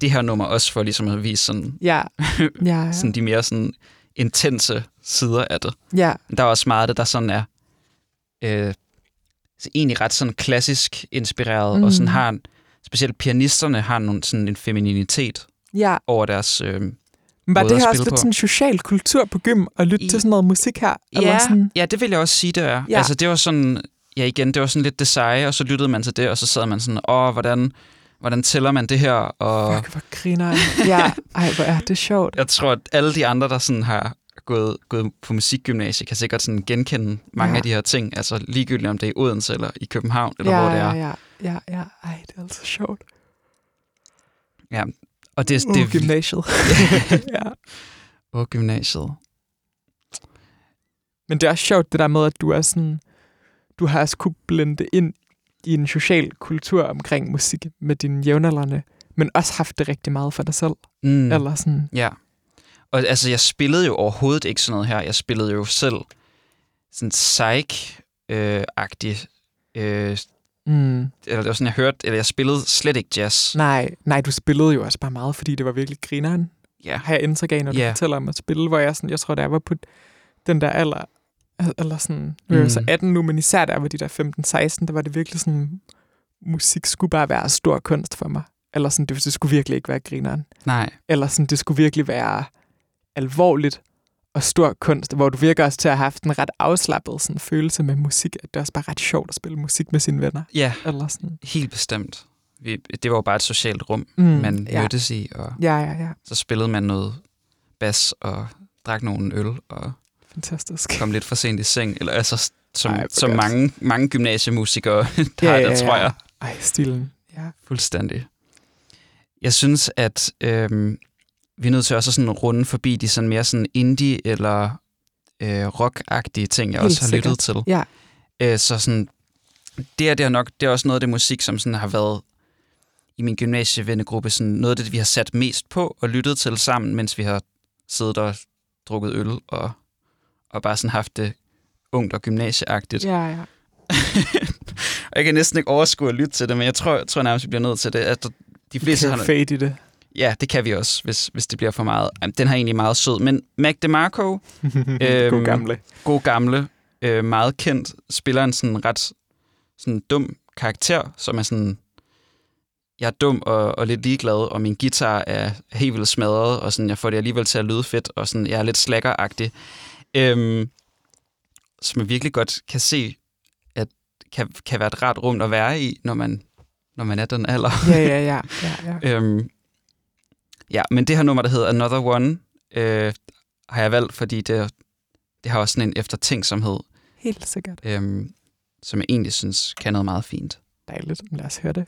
det her nummer også for ligesom at vise sådan, Ja, ja, ja. sådan de mere sådan intense sider af det. ja. Der er også meget af det, der sådan er øh, så egentlig ret sådan klassisk inspireret, mm. og sådan Mhm. har specielt pianisterne har nogle, sådan en femininitet ja. over deres... Øh, var det her også lidt på. sådan social kultur på gym, at lytte I- til sådan noget musik her? Eller Ja, sådan? ja, det vil jeg også sige, det er. Ja. Altså, det var sådan, ja igen, det var sådan lidt det seje, og så lyttede man til det, og så sad man sådan, åh, hvordan, hvordan tæller man det her? Og Fuck, hvor griner Ja, ej, hvor er det sjovt. jeg tror, at alle de andre, der sådan har gået, gået på musikgymnasiet, kan sikkert sådan genkende mange Ja. af de her ting. Altså ligegyldigt om det er i Odense, eller i København, eller ja, hvor det er. Ja, ja, ja, ja. Ej, det er altså sjovt. Og det, Uh, det er gymnasiet. ja. Åh, gymnasiet. Men det er også sjovt, det der med, at du er sådan... Du har også kunne blende ind i en social kultur omkring musik med dine jævnaldrende, men også haft det rigtig meget for dig selv. Mm. Eller sådan... Ja. Og altså, jeg spillede jo overhovedet ikke sådan noget her. Jeg spillede jo selv sådan psych-agtig. Øh, Mm. eller det var sådan, jeg hørte, eller jeg spillede slet ikke jazz. Nej, nej, du spillede jo også bare meget, fordi det var virkelig grineren. Ja. har jeg indtryk af, når du Ja. fortæller om at spille, hvor jeg, sådan, jeg tror, jeg var på den der alder, eller sådan, nu er jeg Mm. så 18 nu, men især der var de der 15-16, der var det virkelig sådan, musik skulle bare være stor kunst for mig. Eller sådan, det, det skulle virkelig ikke være grineren. Nej. Eller sådan, det skulle virkelig være alvorligt og stor kunst, hvor du virker også til at have haft en ret afslappet sådan, følelse med musik, at det er også bare ret sjovt at spille musik med sine venner. Ja, Eller sådan. helt bestemt. Vi, det var jo bare et socialt rum, Mm, man ja. mødtes i, og Ja, ja, ja. så spillede man noget bas og drak nogle øl og Fantastisk. kom lidt for sent i seng. Eller altså, som, Ej, som godt. mange, mange gymnasiemusikere, der, ja, der tror jeg. Ej, stilen. Ja. Fuldstændig. Jeg synes, at øhm, vi er nødt til også at sådan runde forbi de sådan mere sådan indie- eller øh, rock-agtige ting, jeg Helt også har sikkert. lyttet til. Ja. Øh, så sådan, det er, det er nok det er også noget af det musik, som sådan har været i min gymnasievennegruppe, sådan noget af det, vi har sat mest på og lyttet til sammen, mens vi har siddet og drukket øl og, og bare sådan haft det ungt og gymnasieagtigt. Ja, ja. Og jeg kan næsten ikke overskue at lytte til det, men jeg tror, jeg tror nærmest, vi bliver nødt til det. At de fleste har, fade i det. Ja, det kan vi også, hvis, hvis det bliver for meget. Jamen, Den har egentlig meget sød, men Mac DeMarco, Øhm, God gamle. god gamle, øh, meget kendt, spiller en sådan ret sådan dum karakter, som er sådan, jeg er dum og, og lidt ligeglad, og min guitar er helt vildt smadret, og sådan, jeg får det alligevel til at lyde fedt, og sådan, jeg er lidt slackeragtig. Øhm, som jeg virkelig godt kan se, at kan, kan være et rart rum at være i, når man, når man er den alder. Ja, ja, ja. ja, ja. Øhm, ja, men det her nummer, der hedder Another One, øh, har jeg valgt, fordi det, det har også sådan en eftertænksomhed, Helt sikkert. øhm, som jeg egentlig synes kan noget meget fint. Dejligt. Lad os høre det.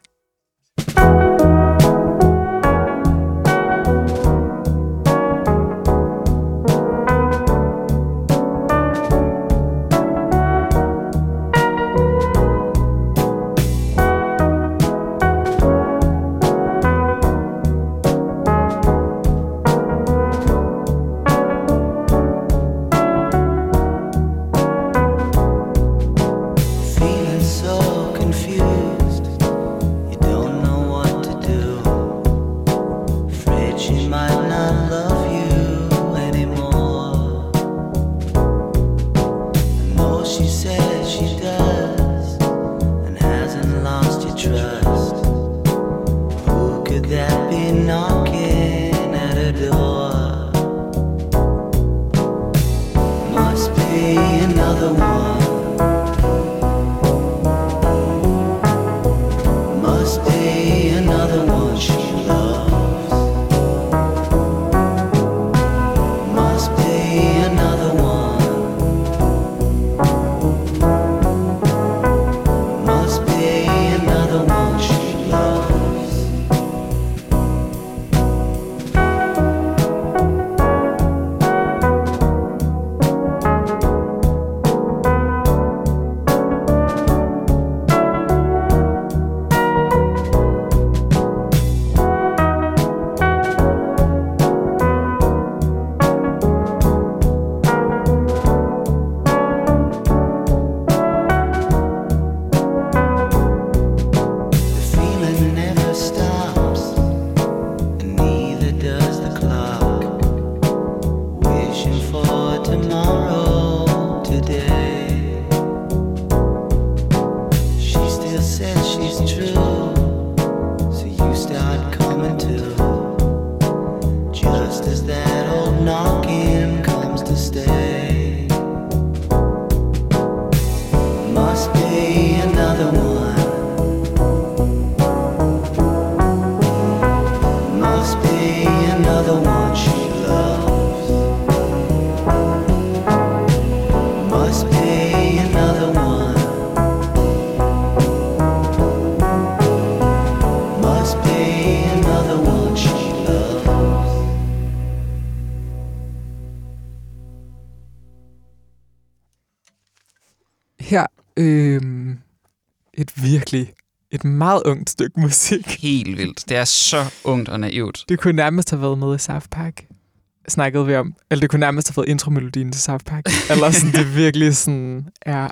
Ungt stykke musik. Helt vildt. Det er så ungt og naivt. Det kunne nærmest have været med i South Park. Snakkede vi om. Eller det kunne nærmest have været intromelodien til South Park. Eller sådan, det virkelig sådan er...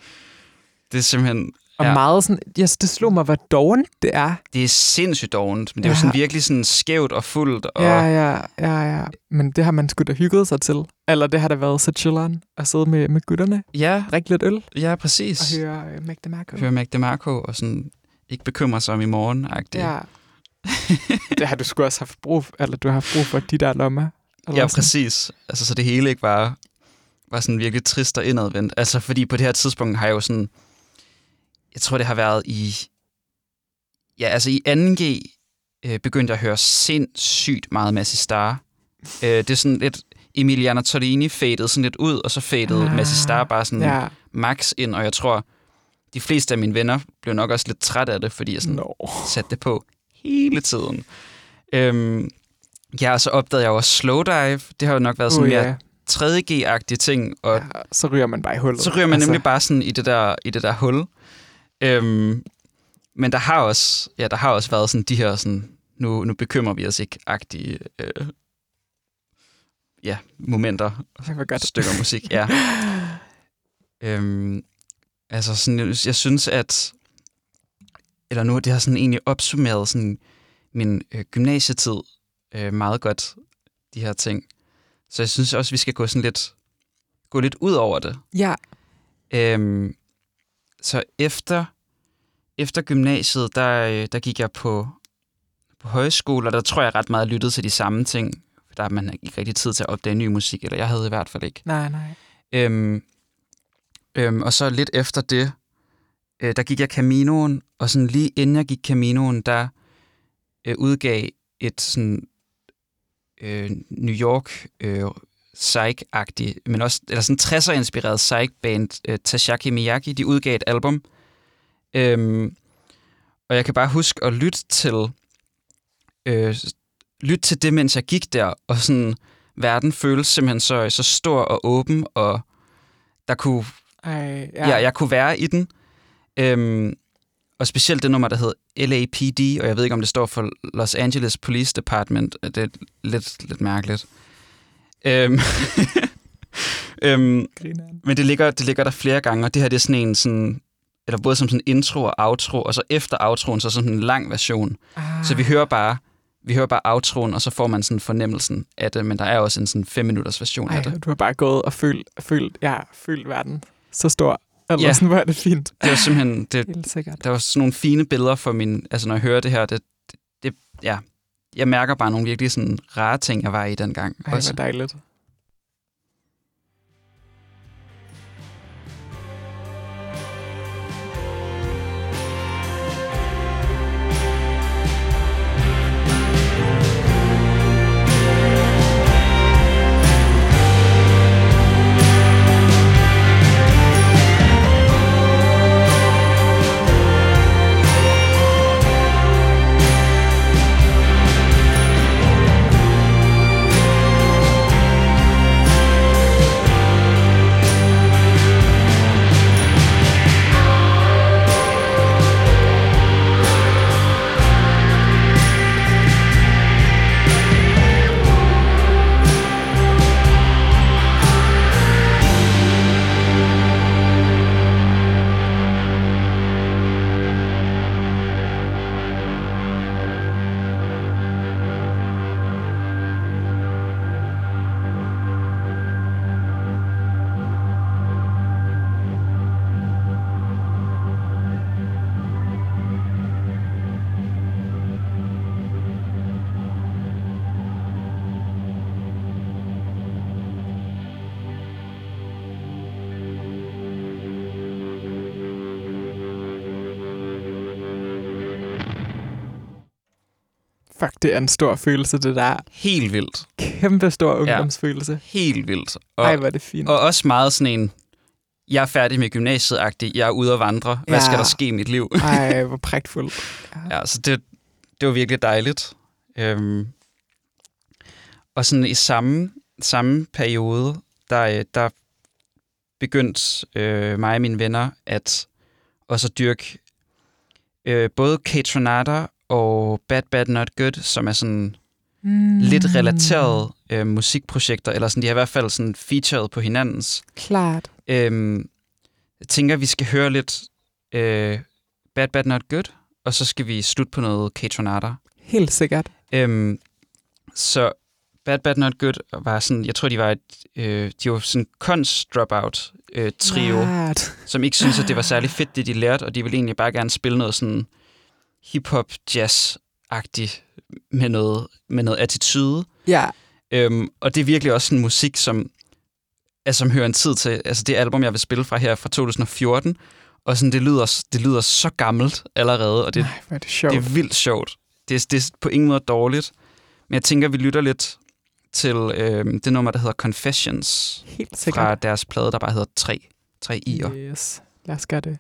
Det er simpelthen... Og Ja. ja. meget sådan... Yes, det slog mig, hvor dovent det er. Det er sindssygt dovent, men det er jo Ja. sådan virkelig sådan skævt og fuldt. Og Ja, ja, ja, ja. Men det har man sgu da hygget sig til. Eller det har da været så chilleren at sidde med, med gutterne, ja, drikke lidt øl ja, og præcis. høre uh, Mac DeMarco. Høre Mac DeMarco og sådan ikke bekymre sig om i morgen -agtigt. Ja. det har du sgu også haft brug for, eller du har haft brug for de der lommer. Eller Ja, sådan. præcis. Altså, så det hele ikke bare var sådan virkelig trist og indadvendt. Altså, fordi på det her tidspunkt har jeg jo sådan... Jeg tror, det har været i... Ja, altså i 2G øh, begyndte jeg at høre sindssygt meget Massi Star. Øh, det er sådan lidt... Emiliana Torrini fadede sådan lidt ud, og så fadede Ah, Massi Star bare sådan. Ja. max ind, og jeg tror, de fleste af mine venner blev nok også lidt træt af det, fordi jeg sådan Nå. satte det på hele tiden. Øhm, ja, og så opdagede jeg jo også slowdive. Det har jo nok været sådan Uh, mere ja. 3G-agtige ting, og ja. Så ryger man bare i hullet. så ryger man altså. nemlig bare sådan i det der, i det der hul. Øhm, men der har også, ja, der har også været sådan de her sådan, nu, nu bekymrer vi os ikke agtige øh, ja, momenter, Det var godt. stykker musik. Ja. øhm, altså sådan, jeg, jeg synes, at eller nu, det har sådan egentlig opsummeret sådan min øh, gymnasietid øh, meget godt, de her ting. Så jeg synes også, vi skal gå sådan lidt, gå lidt ud over det. Ja. Øhm, så efter, efter gymnasiet, der, øh, der gik jeg på, på højskole, og der tror jeg ret meget lyttede til de samme ting. Der har man ikke rigtig tid til at opdage ny musik, eller jeg havde i hvert fald ikke. Nej, nej. Øhm, øhm, og så lidt efter det, øh, der gik jeg Caminoen, og sådan lige inden jeg gik Caminoen, der øh, udgav et sådan øh, New York øh, psych-agtig, men også eller sådan 60'er-inspireret psych-band, øh, Tashaki Miyagi, de udgav et album. Øhm, og jeg kan bare huske at lytte til øh, lytte til det, mens jeg gik der, og sådan verden føles simpelthen så, så stor og åben, og der kunne, ej, ja. Ja, jeg kunne være i den. Øhm, og specielt det nummer, der hed LAPD, og jeg ved ikke, om det står for Los Angeles Police Department. Det er lidt, lidt mærkeligt. Øhm, øhm, Grineren. men det ligger, det ligger der flere gange, og det her det er sådan en sådan, eller både som sådan intro og outro, og så efter outroen, så sådan en lang version. Ah. Så vi hører bare, vi hører bare outroen, og så får man sådan fornemmelsen af det, men der er også en sådan fem minutters version Ej, af det. du har bare gået og følt, følt, ja, følt verden så stor. Eller Ja. ja. sådan, hvor er det fint. Det var simpelthen, det, Helt sikkert. der var sådan nogle fine billeder for min, altså når jeg hører det her, det, det, ja, jeg mærker bare nogle virkelig sådan rare ting, jeg var i dengang. Ej, hvor dejligt. Fuck, det er en stor følelse, det der. Helt vildt. Kæmpe stor ungdomsfølelse. Helt vildt. Og, Ej, hvor er det fint. og også meget sådan en, jeg er færdig med gymnasiet-agtig, jeg er ude at vandre. Hvad Ja. skal der ske i mit liv? Ej, hvor prægtfuldt. Ja, så det, det var virkelig dejligt. Øhm, og sådan i samme, samme periode, der, øh, der begyndte øh, mig og mine venner at også dyrke øh, både K-Tronata og Bad Bad Not Good, som er sådan Mm. lidt relaterede øh, musikprojekter, eller sådan, de har i hvert fald sådan featured på hinandens. Klart. Øhm, jeg tænker, vi skal høre lidt øh, Bad Bad Not Good, og så skal vi slutte på noget K-Tronata. Helt sikkert. Øhm, så Bad Bad Not Good var sådan, jeg tror, de var et, øh, de var sådan cons dropout øh, trio, Klart. som ikke synes at det var særlig fedt, det de lærte, og de ville egentlig bare gerne spille noget sådan hip-hop, jazz-agtigt med noget, med noget attitude. Ja, Øhm, og det er virkelig også sådan musik, som, altså, som hører en tid til. Altså det album, jeg vil spille fra her fra 2014, og sådan, det, lyder, det lyder så gammelt allerede, og det, Ej, hvor er det sjovt. det er vildt sjovt. Det er, det er på ingen måde dårligt. Men jeg tænker, vi lytter lidt til øhm, det nummer, der hedder Confessions, Helt fra sikkert. deres plade, der bare hedder 3. 3 i'er. Yes. Lad os gøre det.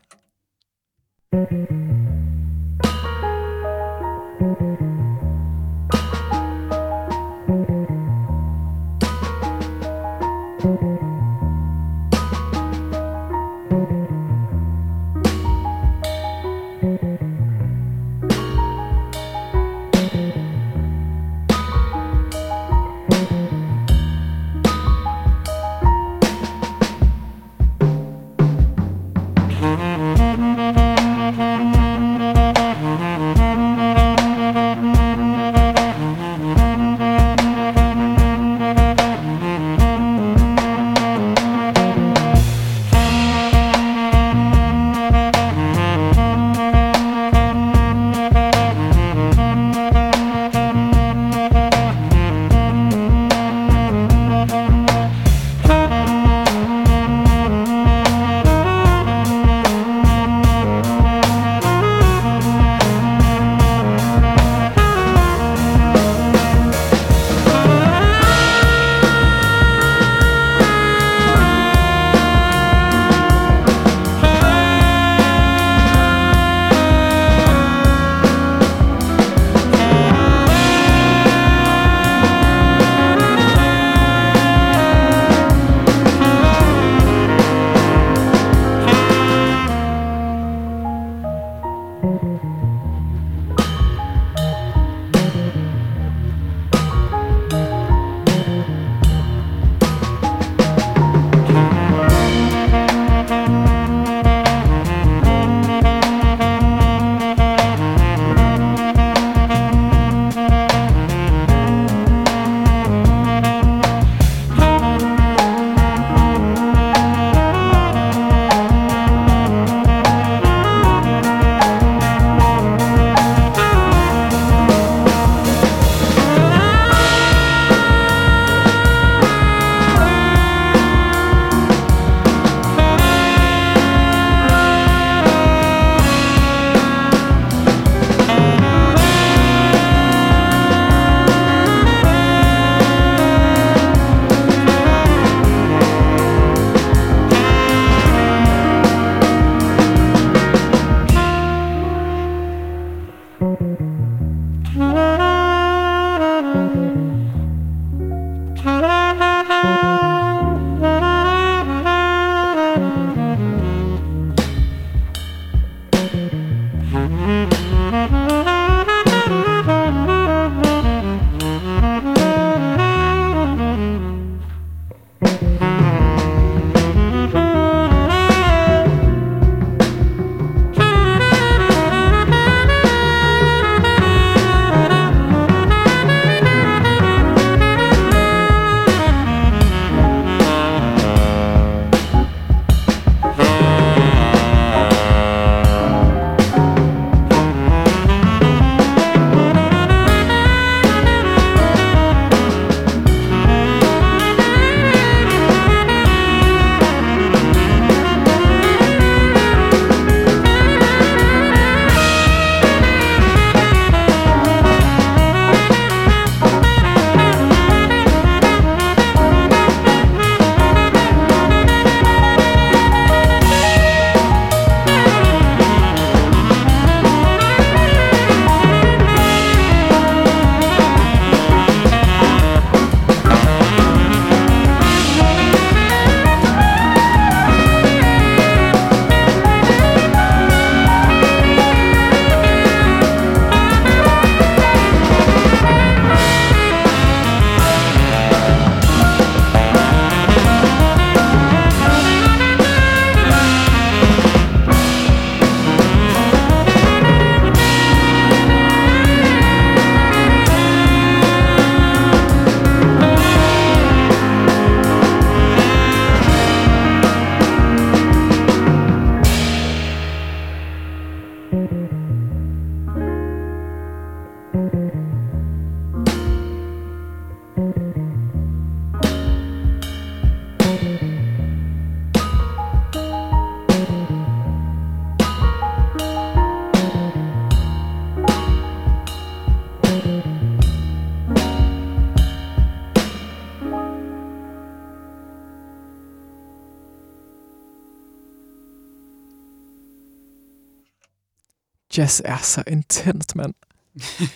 Jazz er så intenst, mand.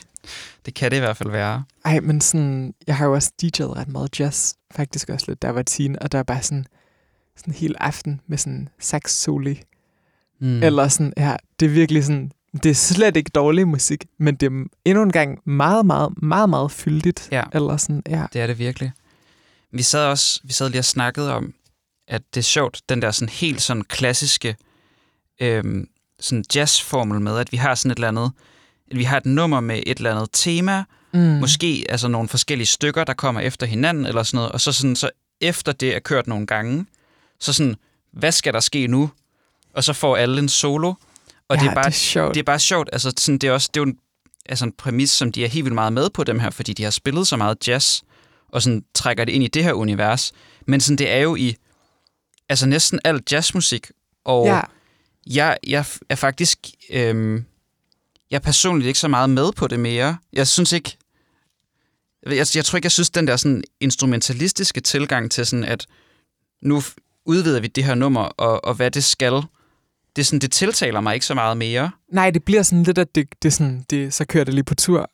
Det kan det i hvert fald være. Ej, men sådan, jeg har jo også DJ'et ret meget jazz, faktisk også lidt, jeg var teen, og der er bare sådan, sådan en hel aften med sådan sax soli, mm. eller sådan, ja, det er virkelig sådan, det er slet ikke dårlig musik, men det er endnu en gang meget, meget, meget, meget fyldigt, Ja. eller sådan, ja. Det er det virkelig. Vi sad også vi sad lige og snakkede om, at det er sjovt, den der sådan helt sådan klassiske øhm, sådan jazzformel med, at vi har sådan et eller andet, at vi har et nummer med et eller andet tema, Mm. måske altså nogle forskellige stykker, der kommer efter hinanden, eller sådan noget, og så, sådan, så efter det er kørt nogle gange, så sådan, hvad skal der ske nu? Og så får alle en solo, og ja, det er bare det er sjovt. det er bare sjovt. Altså, sådan, det er også det er jo en, altså en præmis, som de er helt vildt meget med på dem her, fordi de har spillet så meget jazz, og sådan trækker det ind i det her univers. Men sådan, det er jo i altså næsten al jazzmusik, og ja, jeg, jeg er faktisk... Øhm, jeg er personligt ikke så meget med på det mere. Jeg synes ikke... Jeg, jeg, tror ikke, jeg synes, den der sådan instrumentalistiske tilgang til sådan, at nu udvider vi det her nummer, og, og hvad det skal, det, sådan, det tiltaler mig ikke så meget mere. nej, det bliver sådan lidt, at det, det sådan, det, så kører det lige på tur,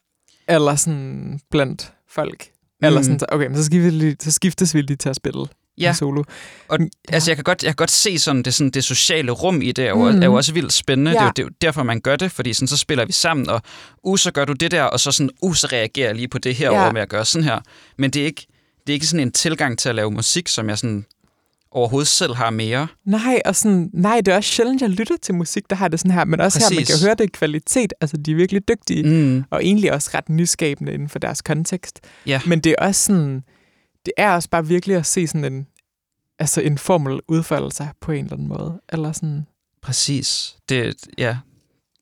eller sådan blandt folk, eller Mm. sådan, så- okay, men så, skiftes vi lige, så skiftes vi lige til at spille Ja. solo. Og Ja. altså, jeg kan godt, jeg kan godt se sådan det, sådan det sociale rum i det, er jo, Mhm. mm. er jo også vildt spændende. Ja. Det, er jo, det er jo derfor, man gør det, fordi sådan, så spiller vi sammen, og uh, så gør du det der, og så sådan, uh, så reagerer jeg lige på det her Ja. over med at gøre sådan her. Men det er ikke, det er ikke sådan en tilgang til at lave musik, som jeg sådan overhovedet selv har mere. Nej, og sådan, nej, det er også sjældent, jeg lytter til musik, der har det sådan her, men også Præcis. her, man kan høre det i kvalitet. Altså, de er virkelig dygtige. Mm. og egentlig også ret nyskabende inden for deres kontekst. Ja. Men det er også sådan, det er også bare virkelig at se sådan en, altså en formel udfolde sig på en eller anden måde. Eller sådan, Præcis. Det, ja,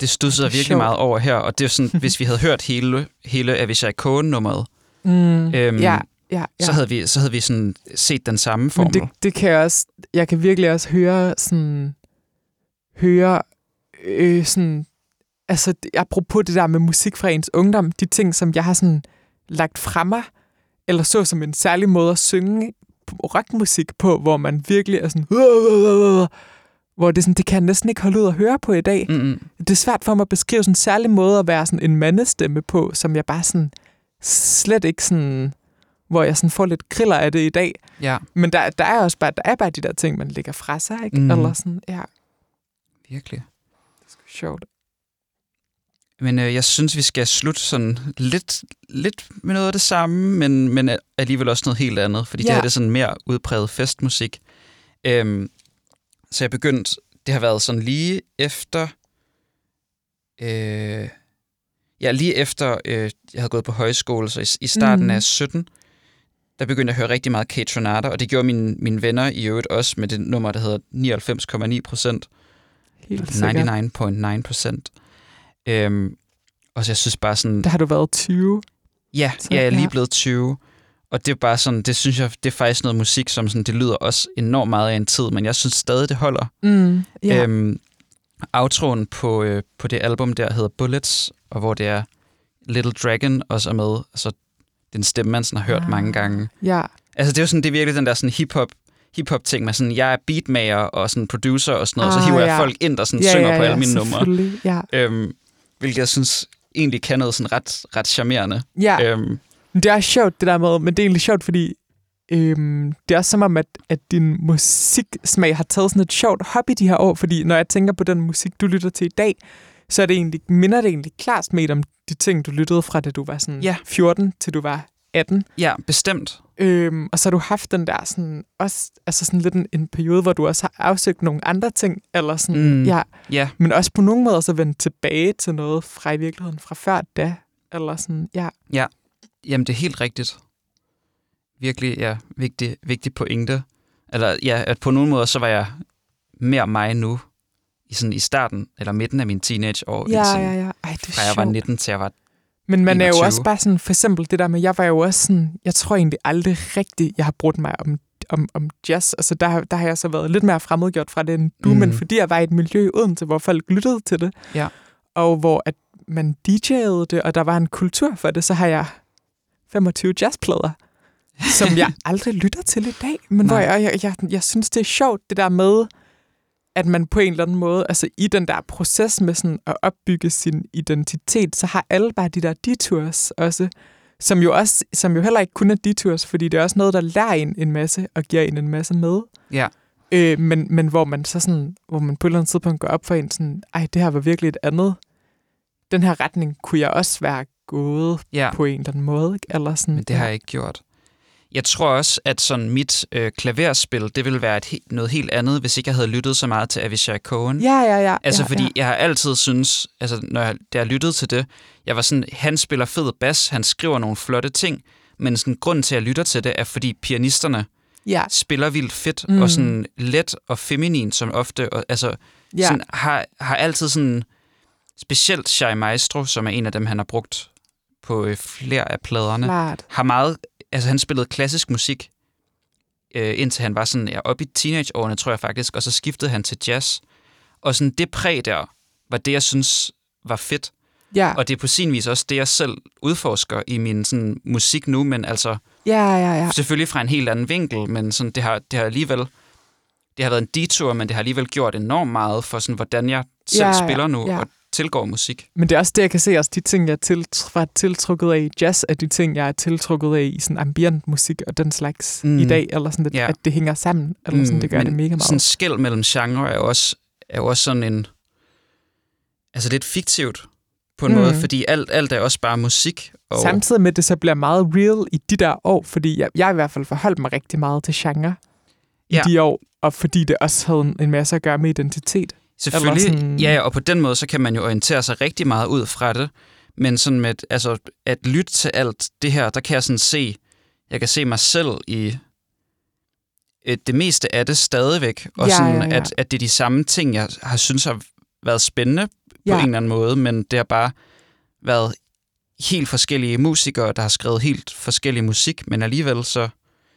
det studsede Det jeg virkelig meget over her, og det er sådan, hvis vi havde hørt hele, hele Avishai Cohen-nummeret, mm, Øhm, ja, ja, ja. så havde vi, så havde vi sådan set den samme formel. Men det, det kan jeg også, jeg kan virkelig også høre sådan, høre øh, sådan, altså apropos det der med musik fra ens ungdom, de ting, som jeg har sådan lagt fra mig, eller så som en særlig måde at synge rockmusik på, hvor man virkelig er sådan, hvor det, sådan, det kan jeg næsten ikke holde ud at høre på i dag. Mm-mm. Det er svært for mig at beskrive sådan en særlig måde at være sådan en mandestemme på, som jeg bare sådan slet ikke sådan, hvor jeg sådan får lidt kriller af det i dag. Ja, Men der, der er også bare, der er bare de der ting, man lægger fra sig, ikke? Mm. Eller sådan, ja, virkelig. det er sjovt. Men øh, jeg synes, vi skal slutte sådan lidt, lidt med noget af det samme, men, men alligevel også noget helt andet, fordi ja. det her det er sådan mere udpræget festmusik. Øhm, så jeg begyndte, det har været sådan lige efter, øh, ja, lige efter øh, jeg havde gået på højskole, så i, i starten Mhm. af 17, der begyndte jeg at høre rigtig meget Kate Tronada, og det gjorde mine, mine venner i øvrigt også med det nummer, der hedder 99,9 procent. Helt sikkert. 99,9 procent. Øhm, og så jeg synes bare sådan, Der har du været 20. ja, så- jeg er lige ja. blevet 20. Og det er bare sådan, det synes jeg, det er faktisk noget musik, som sådan, det lyder også enormt meget af en tid, men jeg synes stadig, det holder. Mm, ja. Øhm, outroen på, øh, på det album der hedder Bullets, og hvor det er Little Dragon også er med. Altså, den stemme, man sådan har hørt Ah. mange gange. ja. Altså, det er jo sådan, det er virkelig den der sådan hip-hop, hip-hop ting med sådan, jeg er beatmaker og sådan producer og sådan noget, og så Ah, hiver jeg ja. folk ind, der sådan ja, synger ja, på ja, alle mine numre. Ja. Øhm, hvilket jeg synes egentlig kan noget sådan ret, ret charmerende. ja. Øhm, det er sjovt, det der med, men det er egentlig sjovt, fordi øhm, det er også som om, at, at din musiksmag har taget sådan et sjovt i de her år, fordi når jeg tænker på den musik, du lytter til i dag, så er det egentlig, minder det egentlig klart med om de ting, du lyttede fra, da du var sådan Ja. 14 til du var 18. ja, bestemt. Øhm, og så har du haft den der sådan, også, altså sådan lidt en, en periode, hvor du også har afsøgt nogle andre ting, eller sådan, Mm. ja, Ja, men også på nogle måder så vendt tilbage til noget fra i virkeligheden fra før da, eller sådan, ja. jamen det er helt rigtigt. Virkelig, ja, vigtig, vigtig pointe. Eller ja, at på nogle måder, så var jeg mere mig nu, i, sådan, i starten eller midten af min teenageår, Ja, sådan, ja, ja. Ej, det er fra jeg var sjovt. 19 til jeg var... Men man er jo 21. også bare sådan, for eksempel det der med, jeg var jo også sådan, jeg tror egentlig aldrig rigtigt, jeg har brugt mig om, om, om jazz. Altså der, der har jeg så været lidt mere fremmedgjort fra det end du, mm. Mhm. men fordi jeg var i et miljø i Odense, hvor folk lyttede til det, Ja. og hvor at man DJ'ede det, og der var en kultur for det, så har jeg 25 jazzplader, som jeg aldrig lytter til i dag, men hvor Nej. jeg, jeg, jeg, jeg synes, det er sjovt, det der med, at man på en eller anden måde, altså i den der proces med sådan at opbygge sin identitet, så har alle bare de der detours også, som jo, også, som jo heller ikke kun er detours, fordi det er også noget, der lærer en en masse og giver en en masse med. Ja. Øh, men, men hvor man så sådan, hvor man på et eller andet tidspunkt går op for en sådan, ej, det her var virkelig et andet. Den her retning kunne jeg også være gået Ja, på en eller anden måde. Ikke? Eller sådan, men det har jeg ikke gjort. Jeg tror også, at sådan mit øh, klaverspil, det ville være et he- noget helt andet, hvis ikke jeg havde lyttet så meget til Avishai Cohen. Ja, ja, ja. Altså, ja, fordi ja. jeg har altid synes, altså, når jeg, da jeg lyttede til det, jeg var sådan, han spiller fed bas, han skriver nogle flotte ting, men sådan, grunden til, at jeg lytter til det, er, fordi pianisterne ja, spiller vildt fedt, Mm. mm. og sådan let og feminin, som ofte, og, altså, ja. sådan, har, har altid sådan, specielt Shai Maestro, som er en af dem, han har brugt på øh, flere af pladerne, klart. har meget, altså han spillede klassisk musik, øh, indtil han var sådan, ja, oppe i teenageårene, tror jeg faktisk, og så skiftede han til jazz. Og sådan det præg der, var det, jeg synes var fedt. Ja, Og det er på sin vis også det, jeg selv udforsker i min sådan, musik nu, men altså ja, ja, ja. selvfølgelig fra en helt anden vinkel, men sådan, det, har, det har alligevel, det har været en detur, men det har alligevel gjort enormt meget for, sådan, hvordan jeg selv Ja, spiller nu ja. og tilgår musik. Men det er også det, jeg kan se, også de ting, jeg er til, var tiltrukket af i jazz, er de ting, jeg er tiltrukket af i sådan ambient musik og den slags mm. Mm. i dag, eller sådan, at, Ja. at det hænger sammen, eller sådan, det gør men det mega meget. Sådan skæld mellem genre er jo også, er jo også sådan en... Altså lidt fiktivt på en Mm. mm. måde, fordi alt, alt er også bare musik. Og, Samtidig med, at det så bliver meget real i de der år, fordi jeg, jeg i hvert fald forholdt mig rigtig meget til genre i Ja. de år, og fordi det også havde en masse at gøre med identitet. Selvfølgelig, sådan... ja, og på den måde, så kan man jo orientere sig rigtig meget ud fra det. Men sådan med, altså, at lytte til alt det her, der kan jeg sådan se, jeg kan se mig selv i øh, det meste af det stadigvæk. Og Ja, sådan, ja, ja. At, at det er de samme ting, jeg har synes har været spændende på Ja. en eller anden måde, men det har bare været helt forskellige musikere, der har skrevet helt forskellig musik, men alligevel så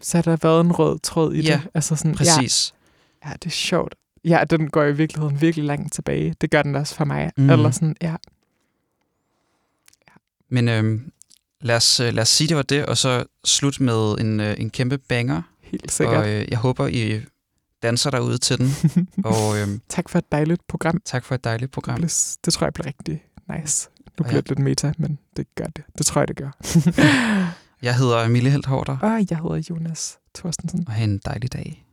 Så har der været en rød tråd i Ja, det. Altså sådan, præcis. Ja, ja, det er sjovt. Ja, den går i virkeligheden virkelig langt tilbage. Det gør den også for mig. Mm. Eller sådan, ja. Men øhm, lad, os, øh, lad os sige, det var det, og så slut med en, øh, en kæmpe banger. Helt sikkert. Og øh, jeg håber, I danser derude til den. og øhm, tak for et dejligt program. tak for et dejligt Det, program. blev, det tror jeg bliver rigtig nice. Nu bliver det lidt meta, men det gør det. Det tror jeg, det gør. Jeg hedder Emilie Helt Hårder, og jeg hedder Jonas Thorstensen. og have en dejlig dag.